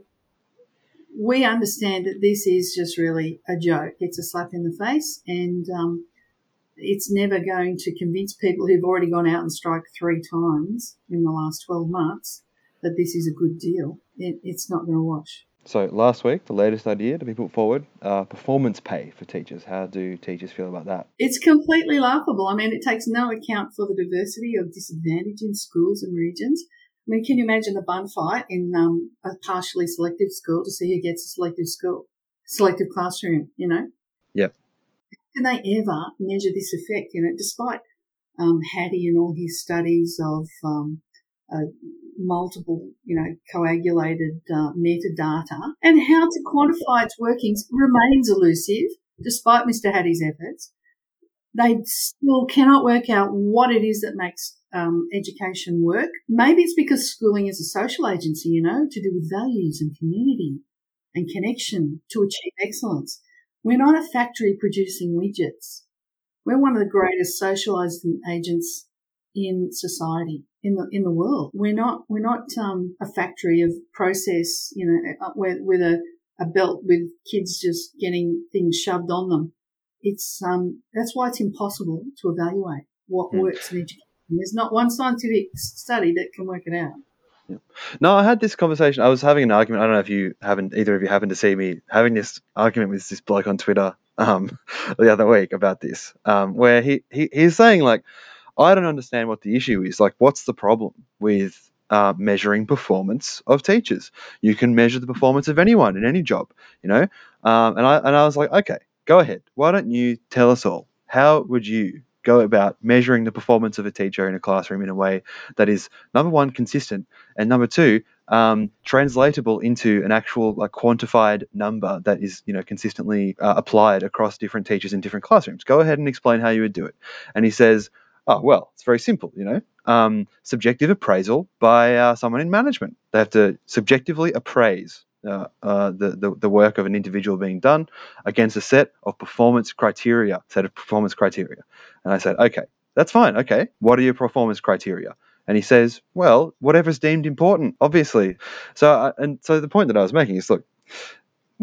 we understand that this is just really a joke. It's a slap in the face, and um, it's never going to convince people who've already gone out and strike three times in the last 12 months that this is a good deal. It, it's not going to wash. So last week, the latest idea to be put forward: uh, performance pay for teachers. How do teachers feel about that? It's completely laughable. I mean, it takes no account for the diversity of disadvantage in schools and regions. I mean, can you imagine the bun fight in um, a partially selective school to see who gets a selective school, selective classroom? You know, Yep. can they ever measure this effect? You know, despite um, Hattie and all his studies of um, uh, multiple, you know, coagulated uh, metadata and how to quantify its workings remains elusive, despite Mr. Hattie's efforts. They still cannot work out what it is that makes um, education work. Maybe it's because schooling is a social agency, you know, to do with values and community and connection to achieve excellence. We're not a factory producing widgets. We're one of the greatest socializing agents in society, in the in the world. We're not we're not um, a factory of process, you know, uh, with, with a, a belt with kids just getting things shoved on them. It's um that's why it's impossible to evaluate what Hmm. works in education. There's not one scientific study that can work it out. Yeah. No, I had this conversation. I was having an argument. I don't know if you haven't either of you happened to see me having this argument with this bloke on Twitter um, the other week about this, um, where he, he he's saying like, I don't understand what the issue is. Like, what's the problem with uh, measuring performance of teachers? You can measure the performance of anyone in any job, you know. Um, and I and I was like, okay, go ahead. Why don't you tell us all? How would you go about measuring the performance of a teacher in a classroom in a way that is number one consistent and number two um, translatable into an actual like quantified number that is you know consistently uh, applied across different teachers in different classrooms. Go ahead and explain how you would do it. And he says oh well it's very simple you know um, subjective appraisal by uh, someone in management. They have to subjectively appraise uh, uh, the, the, the work of an individual being done against a set of performance criteria set of performance criteria. And i said okay that's fine. Okay what are your performance criteria? And he says, "Well, whatever's deemed important, obviously." So, uh, and so the point that I was making is, look,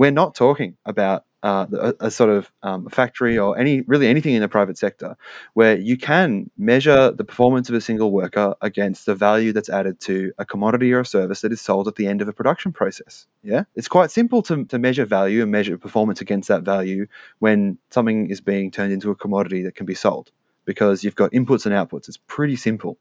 we're not talking about uh, a, a sort of um, factory or any really anything in the private sector where you can measure the performance of a single worker against the value that's added to a commodity or a service that is sold at the end of a production process. Yeah, it's quite simple to, to measure value and measure performance against that value when something is being turned into a commodity that can be sold because you've got inputs and outputs. It's pretty simple.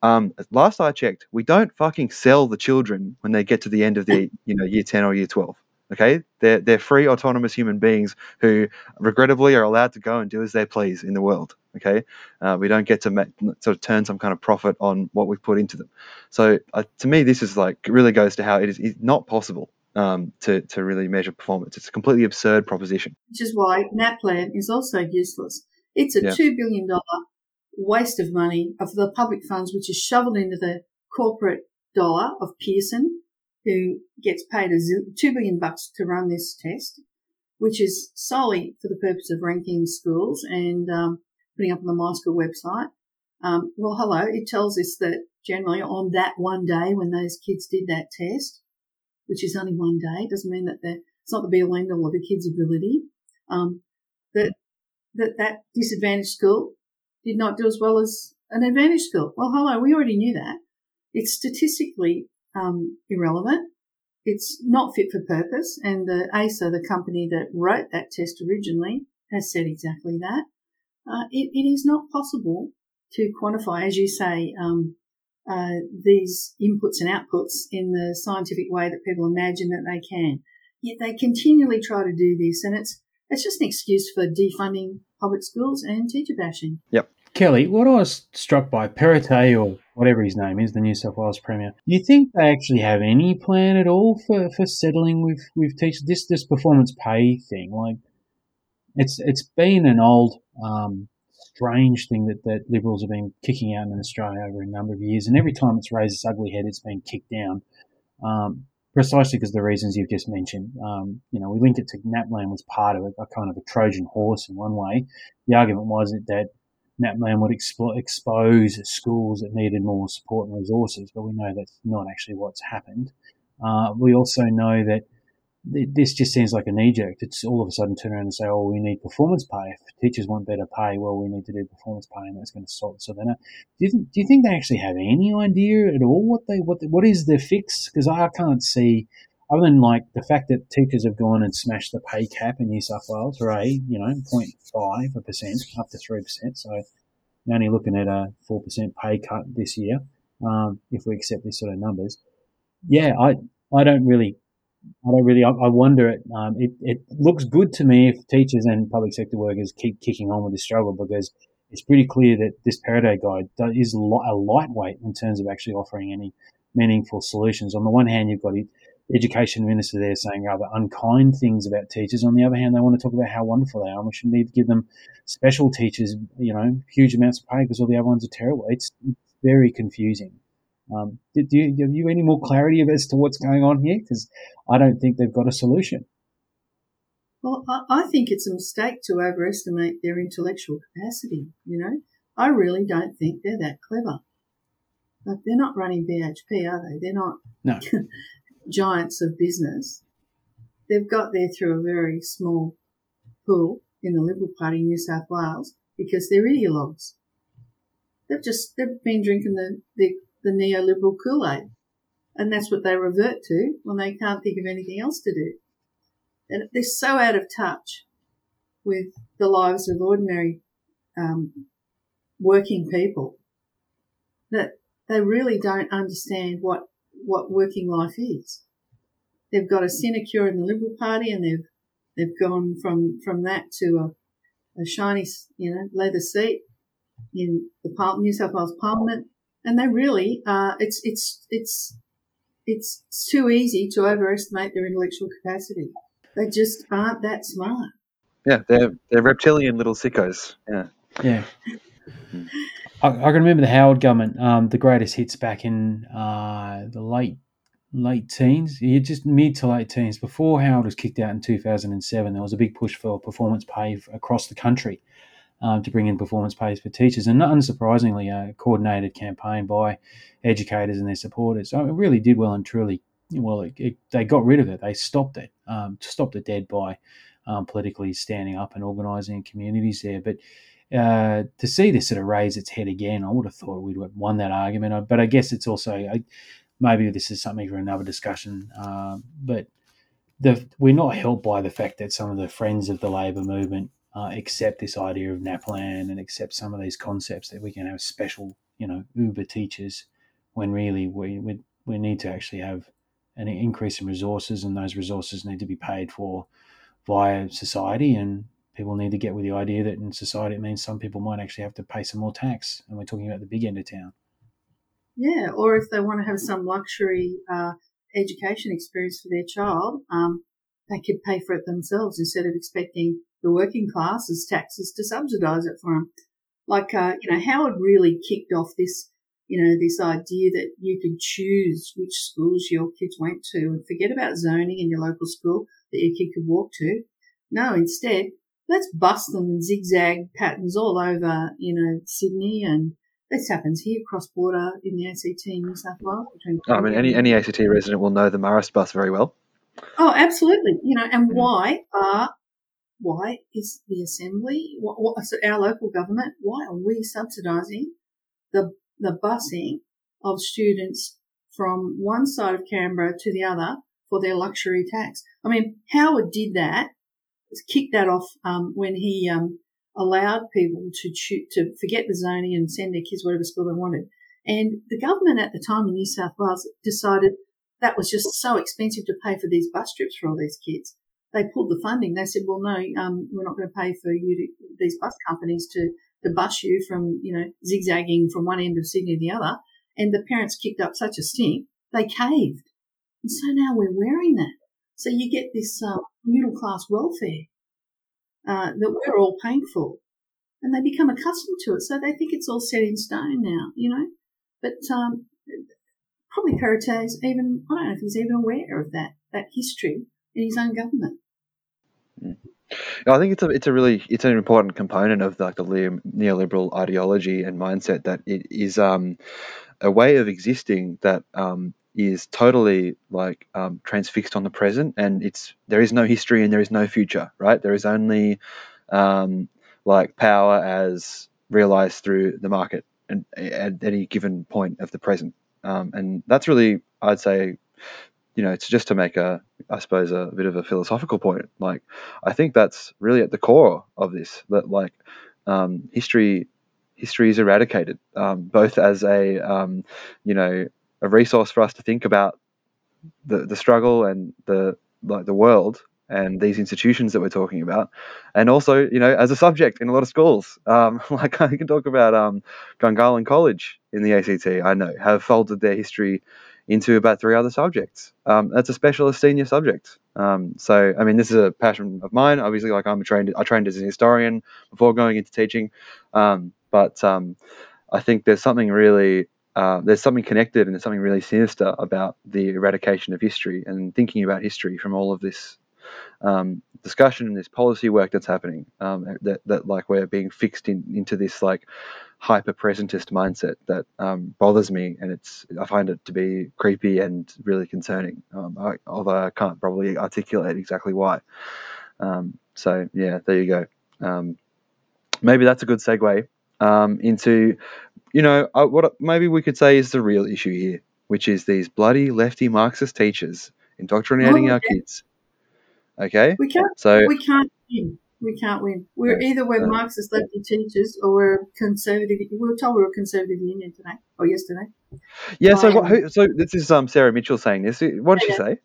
Um, last I checked, we don't fucking sell the children when they get to the end of the you know year ten or year twelve. Okay, they're they're free autonomous human beings who regrettably are allowed to go and do as they please in the world. Okay, uh, we don't get to ma- sort of turn some kind of profit on what we've put into them. So uh, to me, this is like really goes to how it is not possible um, to to really measure performance. It's a completely absurd proposition. which is why NAPLAN is also useless. It's a Yeah. $2 billion waste of money of the public funds, which is shoveled into the corporate dollar of Pearson, who gets paid a 2 billion bucks to run this test, which is solely for the purpose of ranking schools and um, putting up on the My School website. Um, well, hello, it tells us that generally on that one day when those kids did that test, which is only one day, doesn't mean that it's not the be all end all of a kid's ability. Um, that that that disadvantaged school did not do as well as an advantaged school. Well, hello, we already knew that. It's statistically um, irrelevant. It's not fit for purpose, and the ASA, the company that wrote that test originally, has said exactly that. Uh, it, it is not possible to quantify, as you say, um, uh, these inputs and outputs in the scientific way that people imagine that they can. Yet they continually try to do this, and it's it's just an excuse for defunding public schools and teacher bashing. Yep. Kelly, what I was struck by, Perrottet or whatever his name is, the New South Wales Premier, do you think they actually have any plan at all for, for settling with, with teachers? This this performance pay thing, like it's it's been an old um, strange thing that, that Liberals have been kicking out in Australia over a number of years, and every time it's raised its ugly head, it's been kicked down. Um, precisely because of the reasons you've just mentioned. Um, you know, we link it to NAPLAN was part of it, a kind of a Trojan horse in one way. The argument was that NAPLAN would expo- expose schools that needed more support and resources, but we know that's not actually what's happened. Uh, we also know that this just seems like a knee jerk. It's all of a sudden turn around and say, "Oh, we need performance pay. If teachers want better pay, well, we need to do performance pay, and that's going to solve." So then, do you think, do you think they actually have any idea at all what they what what is the fix? Because I can't see, other than like the fact that teachers have gone and smashed the pay cap in New South Wales, right? You know, 0.5 percent up to three percent. So you're only looking at a four percent pay cut this year, um, if we accept these sort of numbers. Yeah, I I don't really I don't really. I, I wonder. It, um, it it looks good to me if teachers and public sector workers keep kicking on with this struggle because it's pretty clear that this Perrottet guide is a lightweight in terms of actually offering any meaningful solutions. On the one hand, you've got education minister there saying rather unkind things about teachers. On the other hand, they want to talk about how wonderful they are. And we should need to give them special teachers, you know, huge amounts of pay because all the other ones are terrible. It's, it's very confusing. Um, do, do you, have you any more clarity as to what's going on here? Because I don't think they've got a solution. Well, I, I think it's a mistake to overestimate their intellectual capacity. You know, I really don't think they're that clever. Like they're not running BHP, are they? They're not no. giants of business. They've got there through a very small pool in the Liberal Party in New South Wales because they're ideologues. They've just they've been drinking the, the the neoliberal Kool-Aid. And that's what they revert to when they can't think of anything else to do. And they're so out of touch with the lives of ordinary um, working people that they really don't understand what what working life is. They've got a sinecure in the Liberal Party, and they've they've gone from from that to a, a shiny, you know, leather seat in the New South Wales Parliament, and they really, uh, it's, it's, it's, it's too easy to overestimate their intellectual capacity. They just aren't that smart. Yeah, they're they're reptilian little sickos. Yeah. Yeah. I, I, can remember the Howard government, um, the greatest hits back in uh, the late late teens, yeah, just mid to late teens. Before Howard was kicked out in 2007, there was a big push for performance pay across the country um, to bring in performance pays for teachers. And unsurprisingly, a coordinated campaign by educators and their supporters. So it really did well and truly. Well, it, it, they got rid of it. They stopped it. Um, stopped it dead by um, politically standing up and organising communities there. But uh, to see this sort of raise its head again, I would have thought we'd have won that argument. But I guess it's also I, maybe this is something for another discussion. Uh, but the, we're not helped by the fact that some of the friends of the Labor movement uh, accept this idea of NAPLAN and accept some of these concepts that we can have special, you know, Uber teachers when really we, we, we need to actually have an increase in resources and those resources need to be paid for via society and people need to get with the idea that in society it means some people might actually have to pay some more tax and we're talking about the big end of town yeah or if they want to have some luxury uh, education experience for their child um, they could pay for it themselves instead of expecting the working classes taxes to subsidise it for them. Like, uh, you know, Howard really kicked off this, you know, this idea that you could choose which schools your kids went to and forget about zoning in your local school that your kid could walk to. No, instead, let's bust them in zigzag patterns all over, you know, Sydney and this happens here cross border in the ACT in New South Wales. Oh, I mean, any, any ACT resident will know the Marist bus very well. Oh, absolutely. You know, and mm. why are why is the assembly, what, what, so our local government, why are we subsidising the the busing of students from one side of Canberra to the other for their luxury tax. I mean, Howard did that, kicked that off um, when he um, allowed people to to forget the zoning and send their kids whatever school they wanted. And the government at the time in New South Wales decided that was just so expensive to pay for these bus trips for all these kids. They pulled the funding. They said, well, no, um, we're not going to pay for you to, these bus companies to, to bus you from, you know, zigzagging from one end of Sydney to the other. And the parents kicked up such a stink, they caved. And so now we're wearing that. So you get this uh, middle class welfare uh, that we're all paying for. And they become accustomed to it. So they think it's all set in stone now, you know. But um, probably Perrottet's even, I don't know if he's even aware of that, that history in his own government. I think it's a it's a really it's an important component of like the neoliberal ideology and mindset that it is um, a way of existing that um, is totally like um, transfixed on the present, and it's there is no history and there is no future, right? There is only um, like power as realized through the market and at any given point of the present, um, and that's really I'd say you know, it's just to make a, I suppose, a bit of a philosophical point. Like, I think that's really at the core of this. That like, um, history, history is eradicated, um, both as a, um, you know, a resource for us to think about the the struggle and the like the world and these institutions that we're talking about, and also, you know, as a subject in a lot of schools. Um, like I can talk about um, Gungahlin College in the ACT. I know have folded their history into about three other subjects. Um, that's a specialist senior subject. Um, so, I mean, this is a passion of mine. Obviously, like I'm a trained, I trained as an historian before going into teaching. Um, but um, I think there's something really, uh, there's something connected and there's something really sinister about the eradication of history and thinking about history from all of this um, discussion and this policy work that's happening. Um, that, that like we're being fixed in, into this like hyper presentist mindset that um, bothers me, and it's I find it to be creepy and really concerning. Um, I, although I can't probably articulate exactly why. Um, so yeah, there you go. Um, maybe that's a good segue into, you know, uh, what maybe we could say is the real issue here, which is these bloody lefty Marxist teachers indoctrinating oh, our kids. Okay, we can't. So we can't win. we can't win. We're either we're Marxist lefty teachers or we're conservative. We were told we were a conservative union today or yesterday. Yeah. So what? Who, so this is um, Sarah Mitchell saying this. What did she say?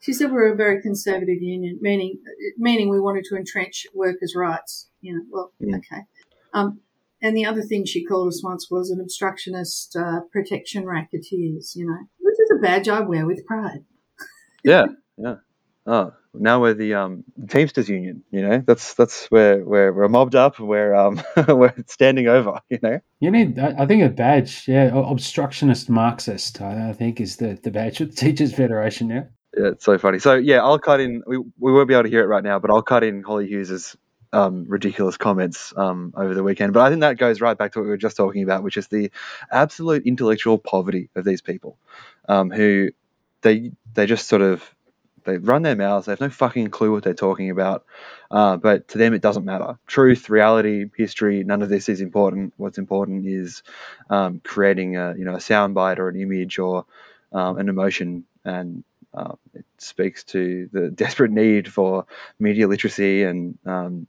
She said we're a very conservative union, meaning meaning we wanted to entrench workers' rights. You know, well, okay. Um, and the other thing she called us once was an obstructionist uh, protection racketeers. You know, which is a badge I wear with pride. yeah. Yeah. Oh, now we're the um, Teamsters Union. You know, that's that's where we're we're mobbed up. We're um we're standing over. You know. You need, I think, a badge. Yeah, obstructionist Marxist. I, think is the the badge of the Teachers Federation now. Yeah, it's so funny. So yeah, I'll cut in. We we won't be able to hear it right now, but I'll cut in Hollie Hughes's um, ridiculous comments um, over the weekend. But I think that goes right back to what we were just talking about, which is the absolute intellectual poverty of these people, um, who they they just sort of they run their mouths. They have no fucking clue what they're talking about. Uh, but to them, it doesn't matter. Truth, reality, history, none of this is important. What's important is um, creating a you know a soundbite or an image or um, an emotion, and uh, it speaks to the desperate need for media literacy and um,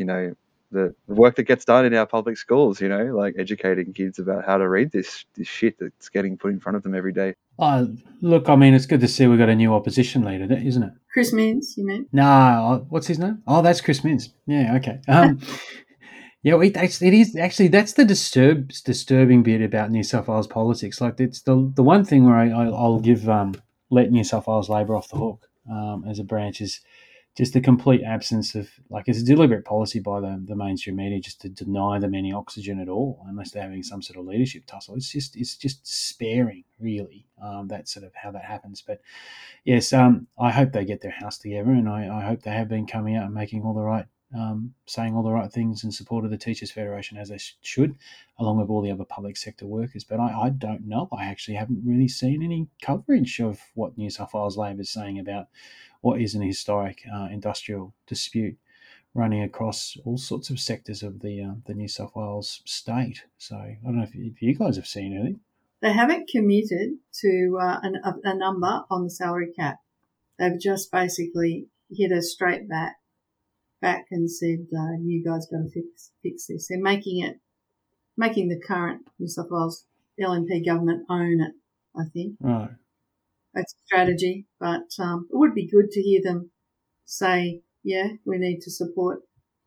you know the, the work that gets done in our public schools, you know, like educating kids about how to read this this shit that's getting put in front of them every day. Oh, look, I mean, it's good to see we've got a new opposition leader, isn't it? Chris Minns, you mean? No, what's his name? Oh, that's Chris Minns. Yeah, okay. Um, yeah, it, it is actually that's the disturb, disturbing bit about New South Wales politics. Like, it's the the one thing where I, I, will give um, let New South Wales Labor off the hook um, as a branch is just the complete absence of like it's a deliberate policy by the, the mainstream media just to deny them any oxygen at all unless they're having some sort of leadership tussle it's just it's just sparing really um, that's sort of how that happens but yes um, i hope they get their house together and I, I hope they have been coming out and making all the right um, saying all the right things in support of the Teachers Federation as they should, along with all the other public sector workers. But I, I don't know. I actually haven't really seen any coverage of what New South Wales Labor is saying about what is an historic uh, industrial dispute running across all sorts of sectors of the uh, the New South Wales state. So I don't know if, if you guys have seen anything. They haven't committed to uh, an, a, a number on the salary cap. They've just basically hit a straight back, back and said, uh, "You guys got to fix fix this." They're making it, making the current New South Wales LNP government own it. I think Right. That's a strategy, but um, it would be good to hear them say, "Yeah, we need to support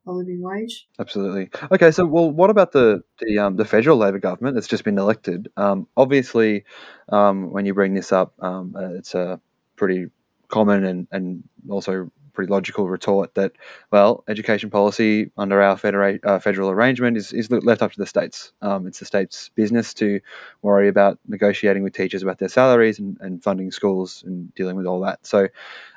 a living wage." Absolutely. Okay, so well, what about the the um, the federal Labor government that's just been elected? Um, obviously, um, when you bring this up, um, uh, it's a pretty common and and also pretty logical retort that well, education policy under our federa- uh, federal arrangement is is left up to the states. Um, it's the states' business to worry about negotiating with teachers about their salaries and, and funding schools and dealing with all that. So.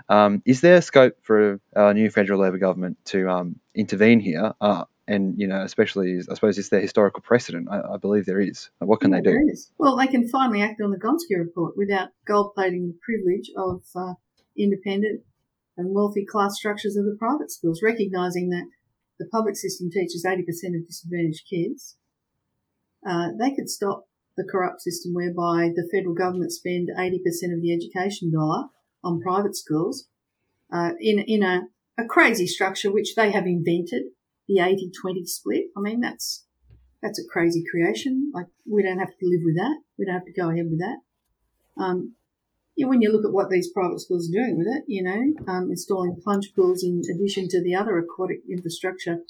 Um, is there scope for a new federal Labor government to um, intervene here? Uh, and you know, especially, I suppose, it's their historical precedent. I, I believe there is. What can Yeah, they do? Well, they can finally act on the Gonski report without gold plating the privilege of uh, independent and wealthy class structures of the private schools, recognising that the public system teaches 80% of disadvantaged kids. Uh, they could stop the corrupt system whereby the federal government spend 80% of the education dollar on private schools uh, in, in a, a crazy structure which they have invented, the 80-20 split. I mean, that's that's a crazy creation. Like we don't have to live with that. We don't have to go ahead with that. Um, yeah, when you look at what these private schools are doing with it, you know, um, installing plunge pools in addition to the other aquatic infrastructure,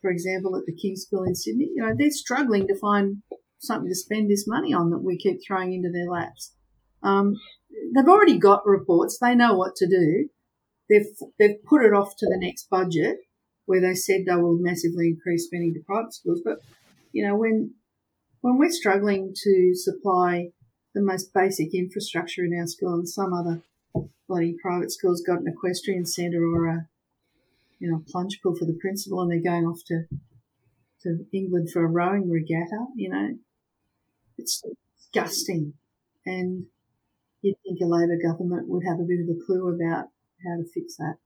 for example, at the King's School in Sydney, you know, they're struggling to find something to spend this money on that we keep throwing into their laps. Um, they've already got reports. They know what to do. They've, they've put it off to the next budget where they said they will massively increase spending to private schools. But, you know, when, when we're struggling to supply the most basic infrastructure in our school and some other bloody private school's got an equestrian centre or a, you know, plunge pool for the principal and they're going off to, to England for a rowing regatta, you know, it's disgusting. And you'd think a Labor government would have a bit of a clue about how to fix that.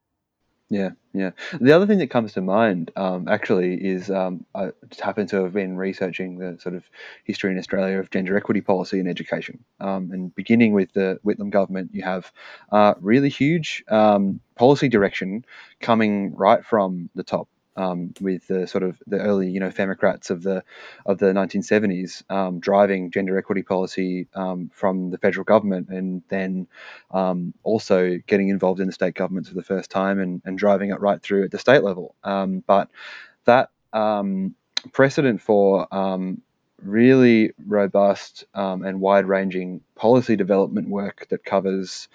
Yeah, yeah. The other thing that comes to mind, um, actually, is um, I just happen to have been researching the sort of history in Australia of gender equity policy in education. Um, and beginning with the Whitlam government, you have uh, really huge um, policy direction coming right from the top. Um, with the sort of the early, you know, Democrats of the of the 1970s um, driving gender equity policy um, from the federal government, and then um, also getting involved in the state governments for the first time and, and driving it right through at the state level. Um, but that um, precedent for um, really robust um, and wide ranging policy development work that covers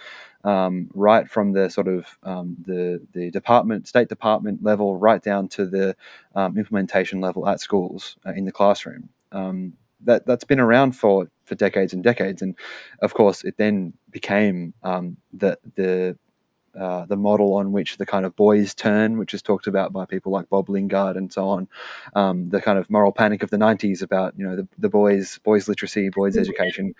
um, right from the sort of um, the the department, state department level, right down to the um, implementation level at schools uh, in the classroom. Um, that that's been around for for decades and decades, and of course, it then became um, the the uh, the model on which the kind of boys turn, which is talked about by people like Bob Lingard and so on, um, the kind of moral panic of the 90s about you know the, the boys boys literacy, boys education,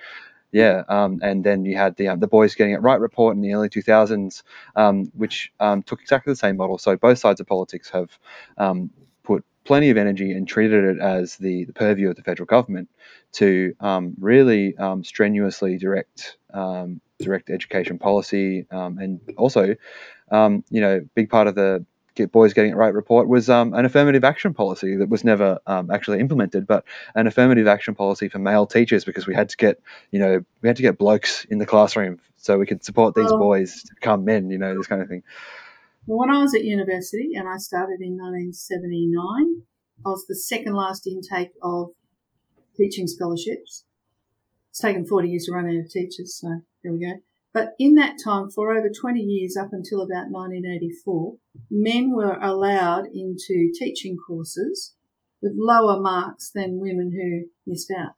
yeah, um, and then you had the um, the boys getting it right report in the early 2000s, um, which um, took exactly the same model. So both sides of politics have um, put plenty of energy and treated it as the, the purview of the federal government to um, really um, strenuously direct um, direct education policy um, and also, um, you know, big part of the Get Boys Getting It Right report was um, an affirmative action policy that was never um, actually implemented, but an affirmative action policy for male teachers because we had to get, you know, we had to get blokes in the classroom so we could support these Oh. boys to become men, you know, this kind of thing. Well, when I was at university and I started in 1979, I was the second last intake of teaching scholarships. It's taken 40 years to run out of teachers, so there we go. But in that time, for over 20 years up until about 1984, men were allowed into teaching courses with lower marks than women who missed out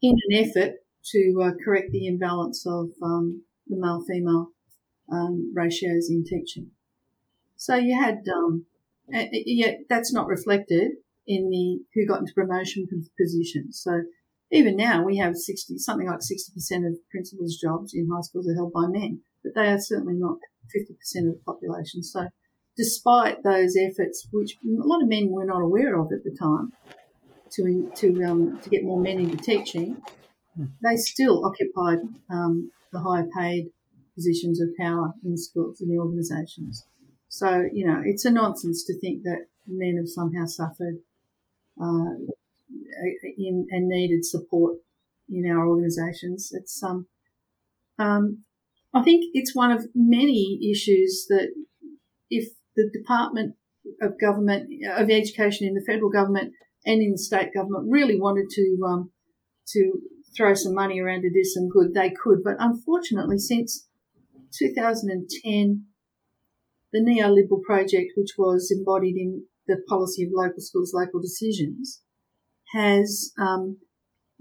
in an effort to uh, correct the imbalance of um, the male-female um, ratios in teaching. So you had, um, yet that's not reflected in the who got into promotion positions. So even now we have 60, something like 60% of principals' jobs in high schools are held by men, but they are certainly not 50% of the population. So despite those efforts, which a lot of men were not aware of at the time, to, to, um, to get more men into teaching, they still occupied um, the higher paid positions of power in schools and the organisations. So, you know, it's a nonsense to think that men have somehow suffered uh, in, and needed support in our organisations. It's um, um, I think it's one of many issues that if the Department of Government of Education in the federal government and in the state government really wanted to um, to throw some money around to do some good, they could. But unfortunately, since 2010, the neoliberal project, which was embodied in the policy of local schools, local decisions, has um,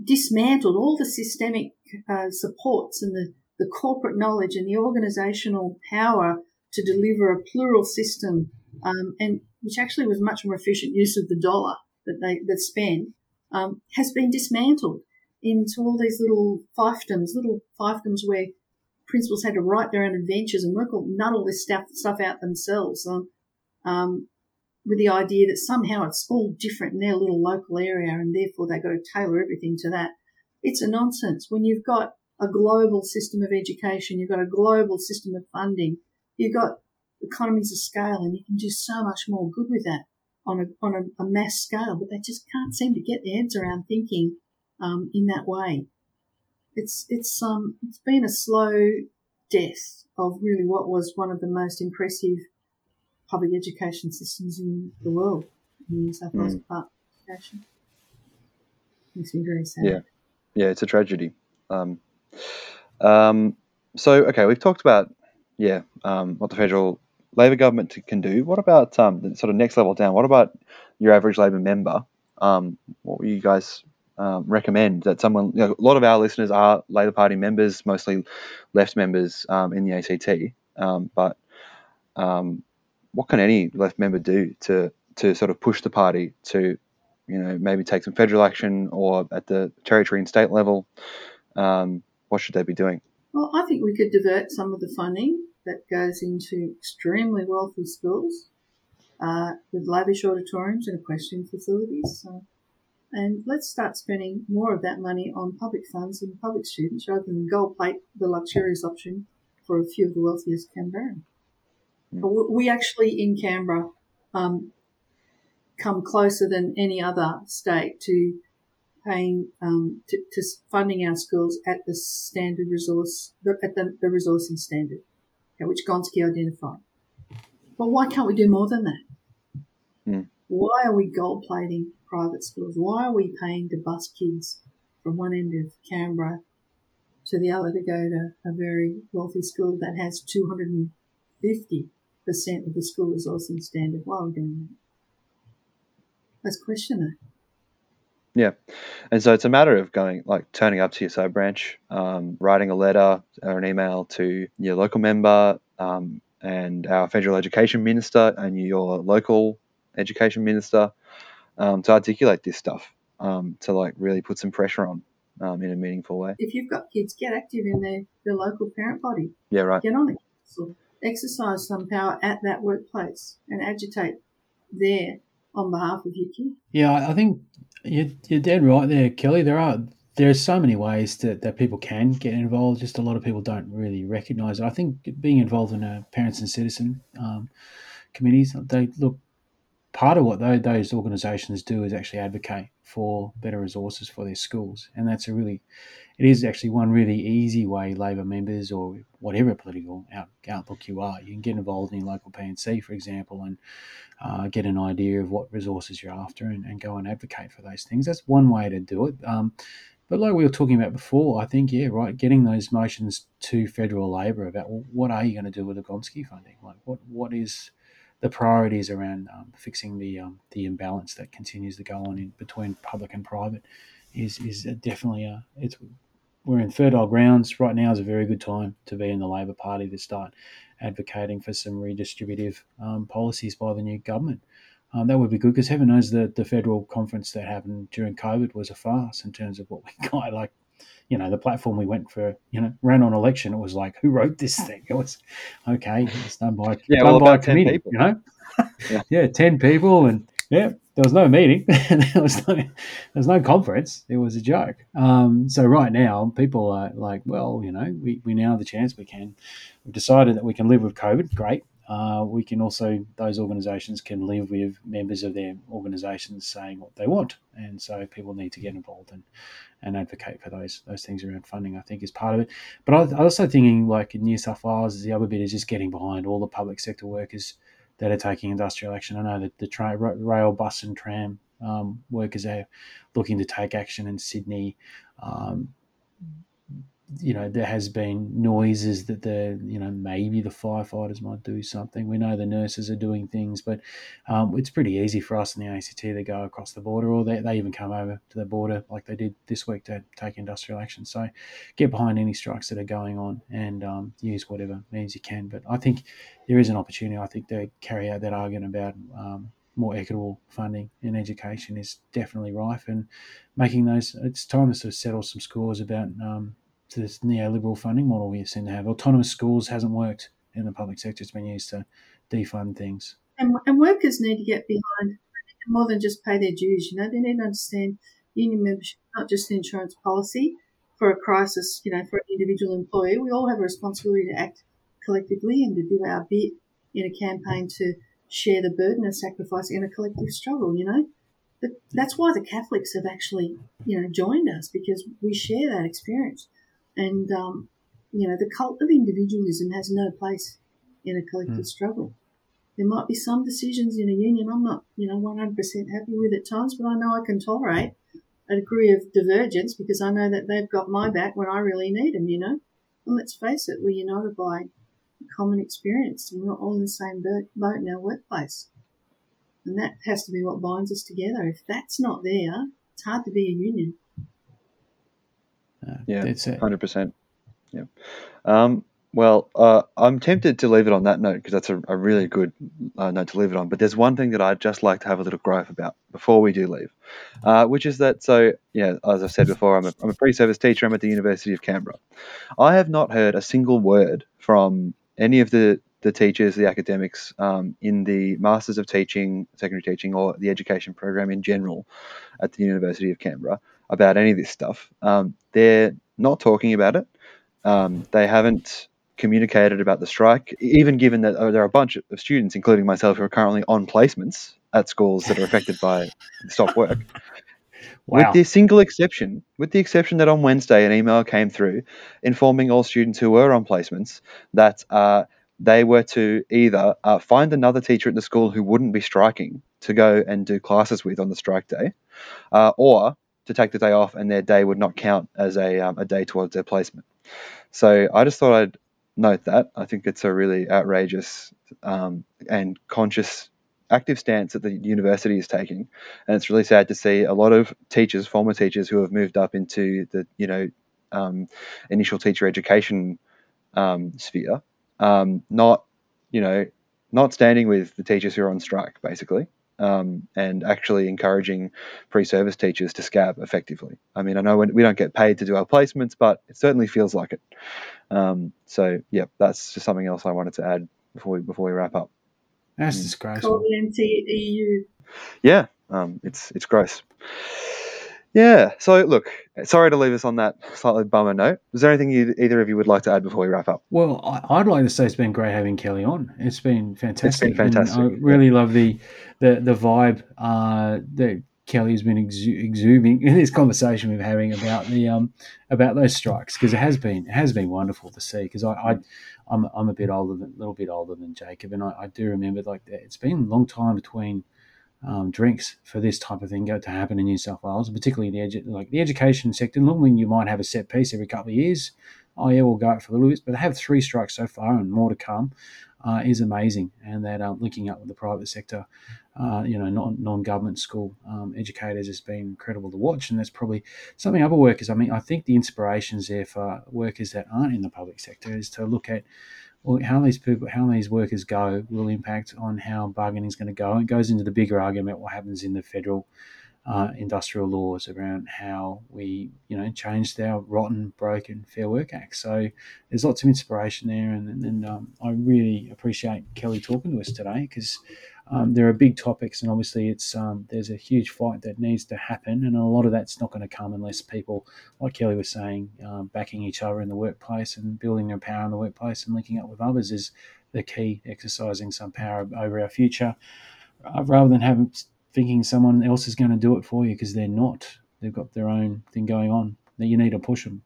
dismantled all the systemic uh, supports and the, the corporate knowledge and the organisational power to deliver a plural system, um, and which actually was much more efficient use of the dollar that they that spend, um, has been dismantled into all these little fiefdoms, little fiefdoms where principals had to write their own adventures and work all, nut all this stuff, stuff out themselves. Um, with the idea that somehow it's all different in their little local area and therefore they've got to tailor everything to that. It's a nonsense. When you've got a global system of education, you've got a global system of funding, you've got economies of scale and you can do so much more good with that on a, on a, a mass scale, but they just can't seem to get their heads around thinking um, in that way. It's, it's, um, it's been a slow death of really what was one of the most impressive public education systems in the world in New South Wales mm. education. Makes me very sad. Yeah, yeah, it's a tragedy. Um, um, so, okay, we've talked about yeah um, what the federal Labor government can do. What about um, the sort of next level down? What about your average Labor member? Um, what would you guys um, recommend that someone? You know, a lot of our listeners are Labor Party members, mostly left members um, in the ACT. Um, but um, what can any left member do to to sort of push the party to, you know, maybe take some federal action or at the territory and state level? Um, what should they be doing? Well, I think we could divert some of the funding that goes into extremely wealthy schools uh, with lavish auditoriums and equestrian facilities. So, and let's start spending more of that money on public funds and public students rather than gold plate the luxurious option for a few of the wealthiest Canberrans. We actually in Canberra um, come closer than any other state to paying um, to, to, funding our schools at the standard resource at the, the resourcing standard which Gonski identified. But why can't we do more than that? Mm. Why are we gold plating private schools? Why are we paying to bus kids from one end of Canberra to the other to go to a very wealthy school that has 250% of the school resourcing standard? Why are we doing that? Let's question that. Yeah. And so it's a matter of going, like, turning up to your sub branch, um, writing a letter or an email to your local member um, and our federal education minister and your local education minister um, to articulate this stuff, um, to, like, really put some pressure on um, in a meaningful way. If you've got kids, get active in their, their local parent body. Yeah, right. Get on it. So exercise some power at that workplace and agitate there on behalf of your kid. Yeah, I think you're, you're dead right there, Kelly. There are there's so many ways that, that people can get involved. Just a lot of people don't really recognise it. I think being involved in a parents and citizen um, committees, they look part of what they, those organisations do is actually advocate for better resources for their schools, and that's a really it is actually one really easy way Labor members or whatever political out, outlook you are, you can get involved in your local P&C, for example, and uh, get an idea of what resources you're after and, and, go and advocate for those things. That's one way to do it. Um, but like we were talking about before, I think, yeah, right, getting those motions to federal Labor about well, what are you going to do with the Gonski funding? Like, what what is the priorities around um, fixing the um, the imbalance that continues to go on in between public and private is is definitely a it's we're in fertile grounds right now is a very good time to be in the Labor Party to start advocating for some redistributive um, policies by the new government. Um, that would be good because heaven knows that the federal conference that happened during COVID was a farce in terms of what we got. Like, you know, the platform we went for, you know, ran on election. It was like, who wrote this thing? It was okay. It's done by yeah, done well, by a committee, you know. yeah. yeah, ten people, and yeah, there was no meeting, there was no there was no conference. It was a joke. Um, so right now, people are like, well, you know, we, we now have the chance. We can. We've decided that we can live with COVID. Great. Uh, we can also those organisations can live with members of their organisations saying what they want, and so people need to get involved and and advocate for those those things around funding. I think is part of it. But I, I also thinking like in New South Wales, the other bit is just getting behind all the public sector workers that are taking industrial action. I know that the tra- rail, bus, and tram um, workers are looking to take action in Sydney. Um, you know, there has been noises that the, you know, maybe the firefighters might do something. We know the nurses are doing things, but um, it's pretty easy for us in the ACT to go across the border, or they, they even come over to the border like they did this week to take industrial action. So get behind any strikes that are going on and um, use whatever means you can. But I think there is an opportunity, I think, to carry out that argument about um, more equitable funding in education is definitely rife and making those, it's time to sort of settle some scores about um, to this neoliberal funding model we seem to have. Autonomous schools hasn't worked in the public sector. It's been used to defund things. And, and workers need to get behind more than just pay their dues. You know, they need to understand union membership, not just an insurance policy for a crisis. You know, for an individual employee, we all have a responsibility to act collectively and to do our bit in a campaign to share the burden of sacrifice in a collective struggle. You know, but that's why the Catholics have actually, you know, joined us because we share that experience. And, um, you know, the cult of individualism has no place in a collective mm. struggle. There might be some decisions in a union I'm not, you know, 100% happy with at times, but I know I can tolerate a degree of divergence because I know that they've got my back when I really need them, you know. And let's face it, we're united by a common experience and we're all in the same boat in our workplace. And that has to be what binds us together. If that's not there, it's hard to be a union. Uh, yeah, hundred percent. Yeah. Um, well, uh, I'm tempted to leave it on that note because that's a, a, really good uh, note to leave it on. But there's one thing that I'd just like to have a little gripe about before we do leave, uh, which is that. So, yeah, as I've said before, I'm a, I'm a pre-service teacher. I'm at the University of Canberra. I have not heard a single word from any of the the teachers, the academics um, in the Masters of Teaching, Secondary Teaching, or the education program in general at the University of Canberra about any of this stuff. Um, they're not talking about it. Um, they haven't communicated about the strike, even given that oh, there are a bunch of students, including myself, who are currently on placements at schools that are affected by stop work. Wow. With the single exception, with the exception that on Wednesday an email came through informing all students who were on placements that uh, they were to either uh, find another teacher at the school who wouldn't be striking to go and do classes with on the strike day, uh, or to take the day off and their day would not count as a, um, a day towards their placement. So I just thought I'd note that. I think it's a really outrageous um, and conscious active stance that the university is taking. And it's really sad to see a lot of teachers, former teachers who have moved up into the, you know, um, initial teacher education um, sphere, um, not, you know, not standing with the teachers who are on strike, basically um, and actually encouraging pre-service teachers to scab effectively. I mean, I know we don't get paid to do our placements, but it certainly feels like it. Um, so, yeah, that's just something else I wanted to add before we before we wrap up. That's mm. disgraceful. EU. Yeah, um, it's it's gross. Yeah. So look, sorry to leave us on that slightly bummer note. Is there anything you, either of you would like to add before we wrap up? Well, I, would like to say it's been great having Kelly on. It's been fantastic. It's been fantastic. And I really yeah. love the the the vibe uh, that Kelly's been exu- exuding in this conversation we're having about the um about those strikes because it has been it has been wonderful to see because I, I I'm I'm a bit older than a little bit older than Jacob and I, I do remember like that it's been a long time between um, drinks for this type of thing go to happen in New South Wales, particularly the edu- like the education sector. Normally, you might have a set piece every couple of years. Oh yeah, we'll go out for a little bit, but to have three strikes so far and more to come uh, is amazing. And that um, linking up with the private sector, uh, you know, non non government school um, educators has been incredible to watch. And that's probably something other workers. I mean, I think the inspirations there for workers that aren't in the public sector is to look at how these people, how these workers go, will impact on how bargaining is going to go. It goes into the bigger argument what happens in the federal uh, industrial laws around how we, you know, changed our rotten, broken Fair Work Act. So there's lots of inspiration there, and, and um, I really appreciate Kelly talking to us today because um, there are big topics, and obviously it's um, there's a huge fight that needs to happen, and a lot of that's not going to come unless people, like Kelly was saying, um, backing each other in the workplace and building their power in the workplace and linking up with others is the key. Exercising some power over our future, uh, rather than having thinking someone else is going to do it for you because they're not. They've got their own thing going on. That you need to push them.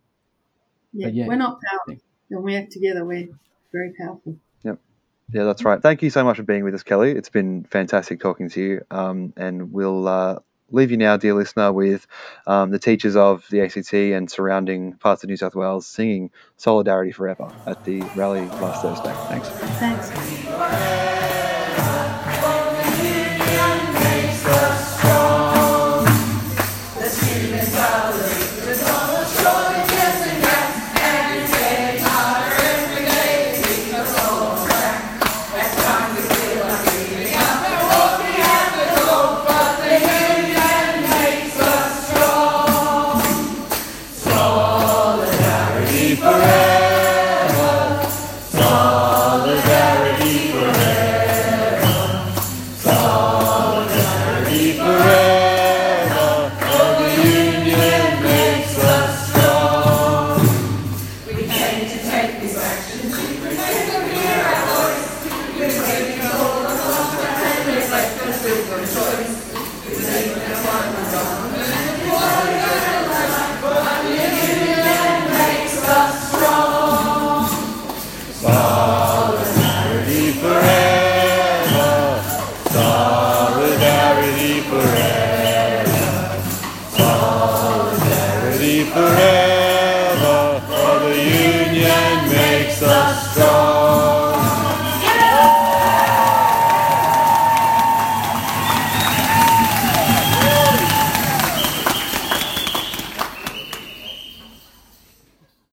Yeah, yeah. we're not powerful. When we act together, we're very powerful. Yeah, that's right. Thank you so much for being with us, Kelly. It's been fantastic talking to you. Um, and we'll uh, leave you now, dear listener, with um, the teachers of the ACT and surrounding parts of New South Wales singing Solidarity Forever at the rally last Thursday. Thanks. Thanks.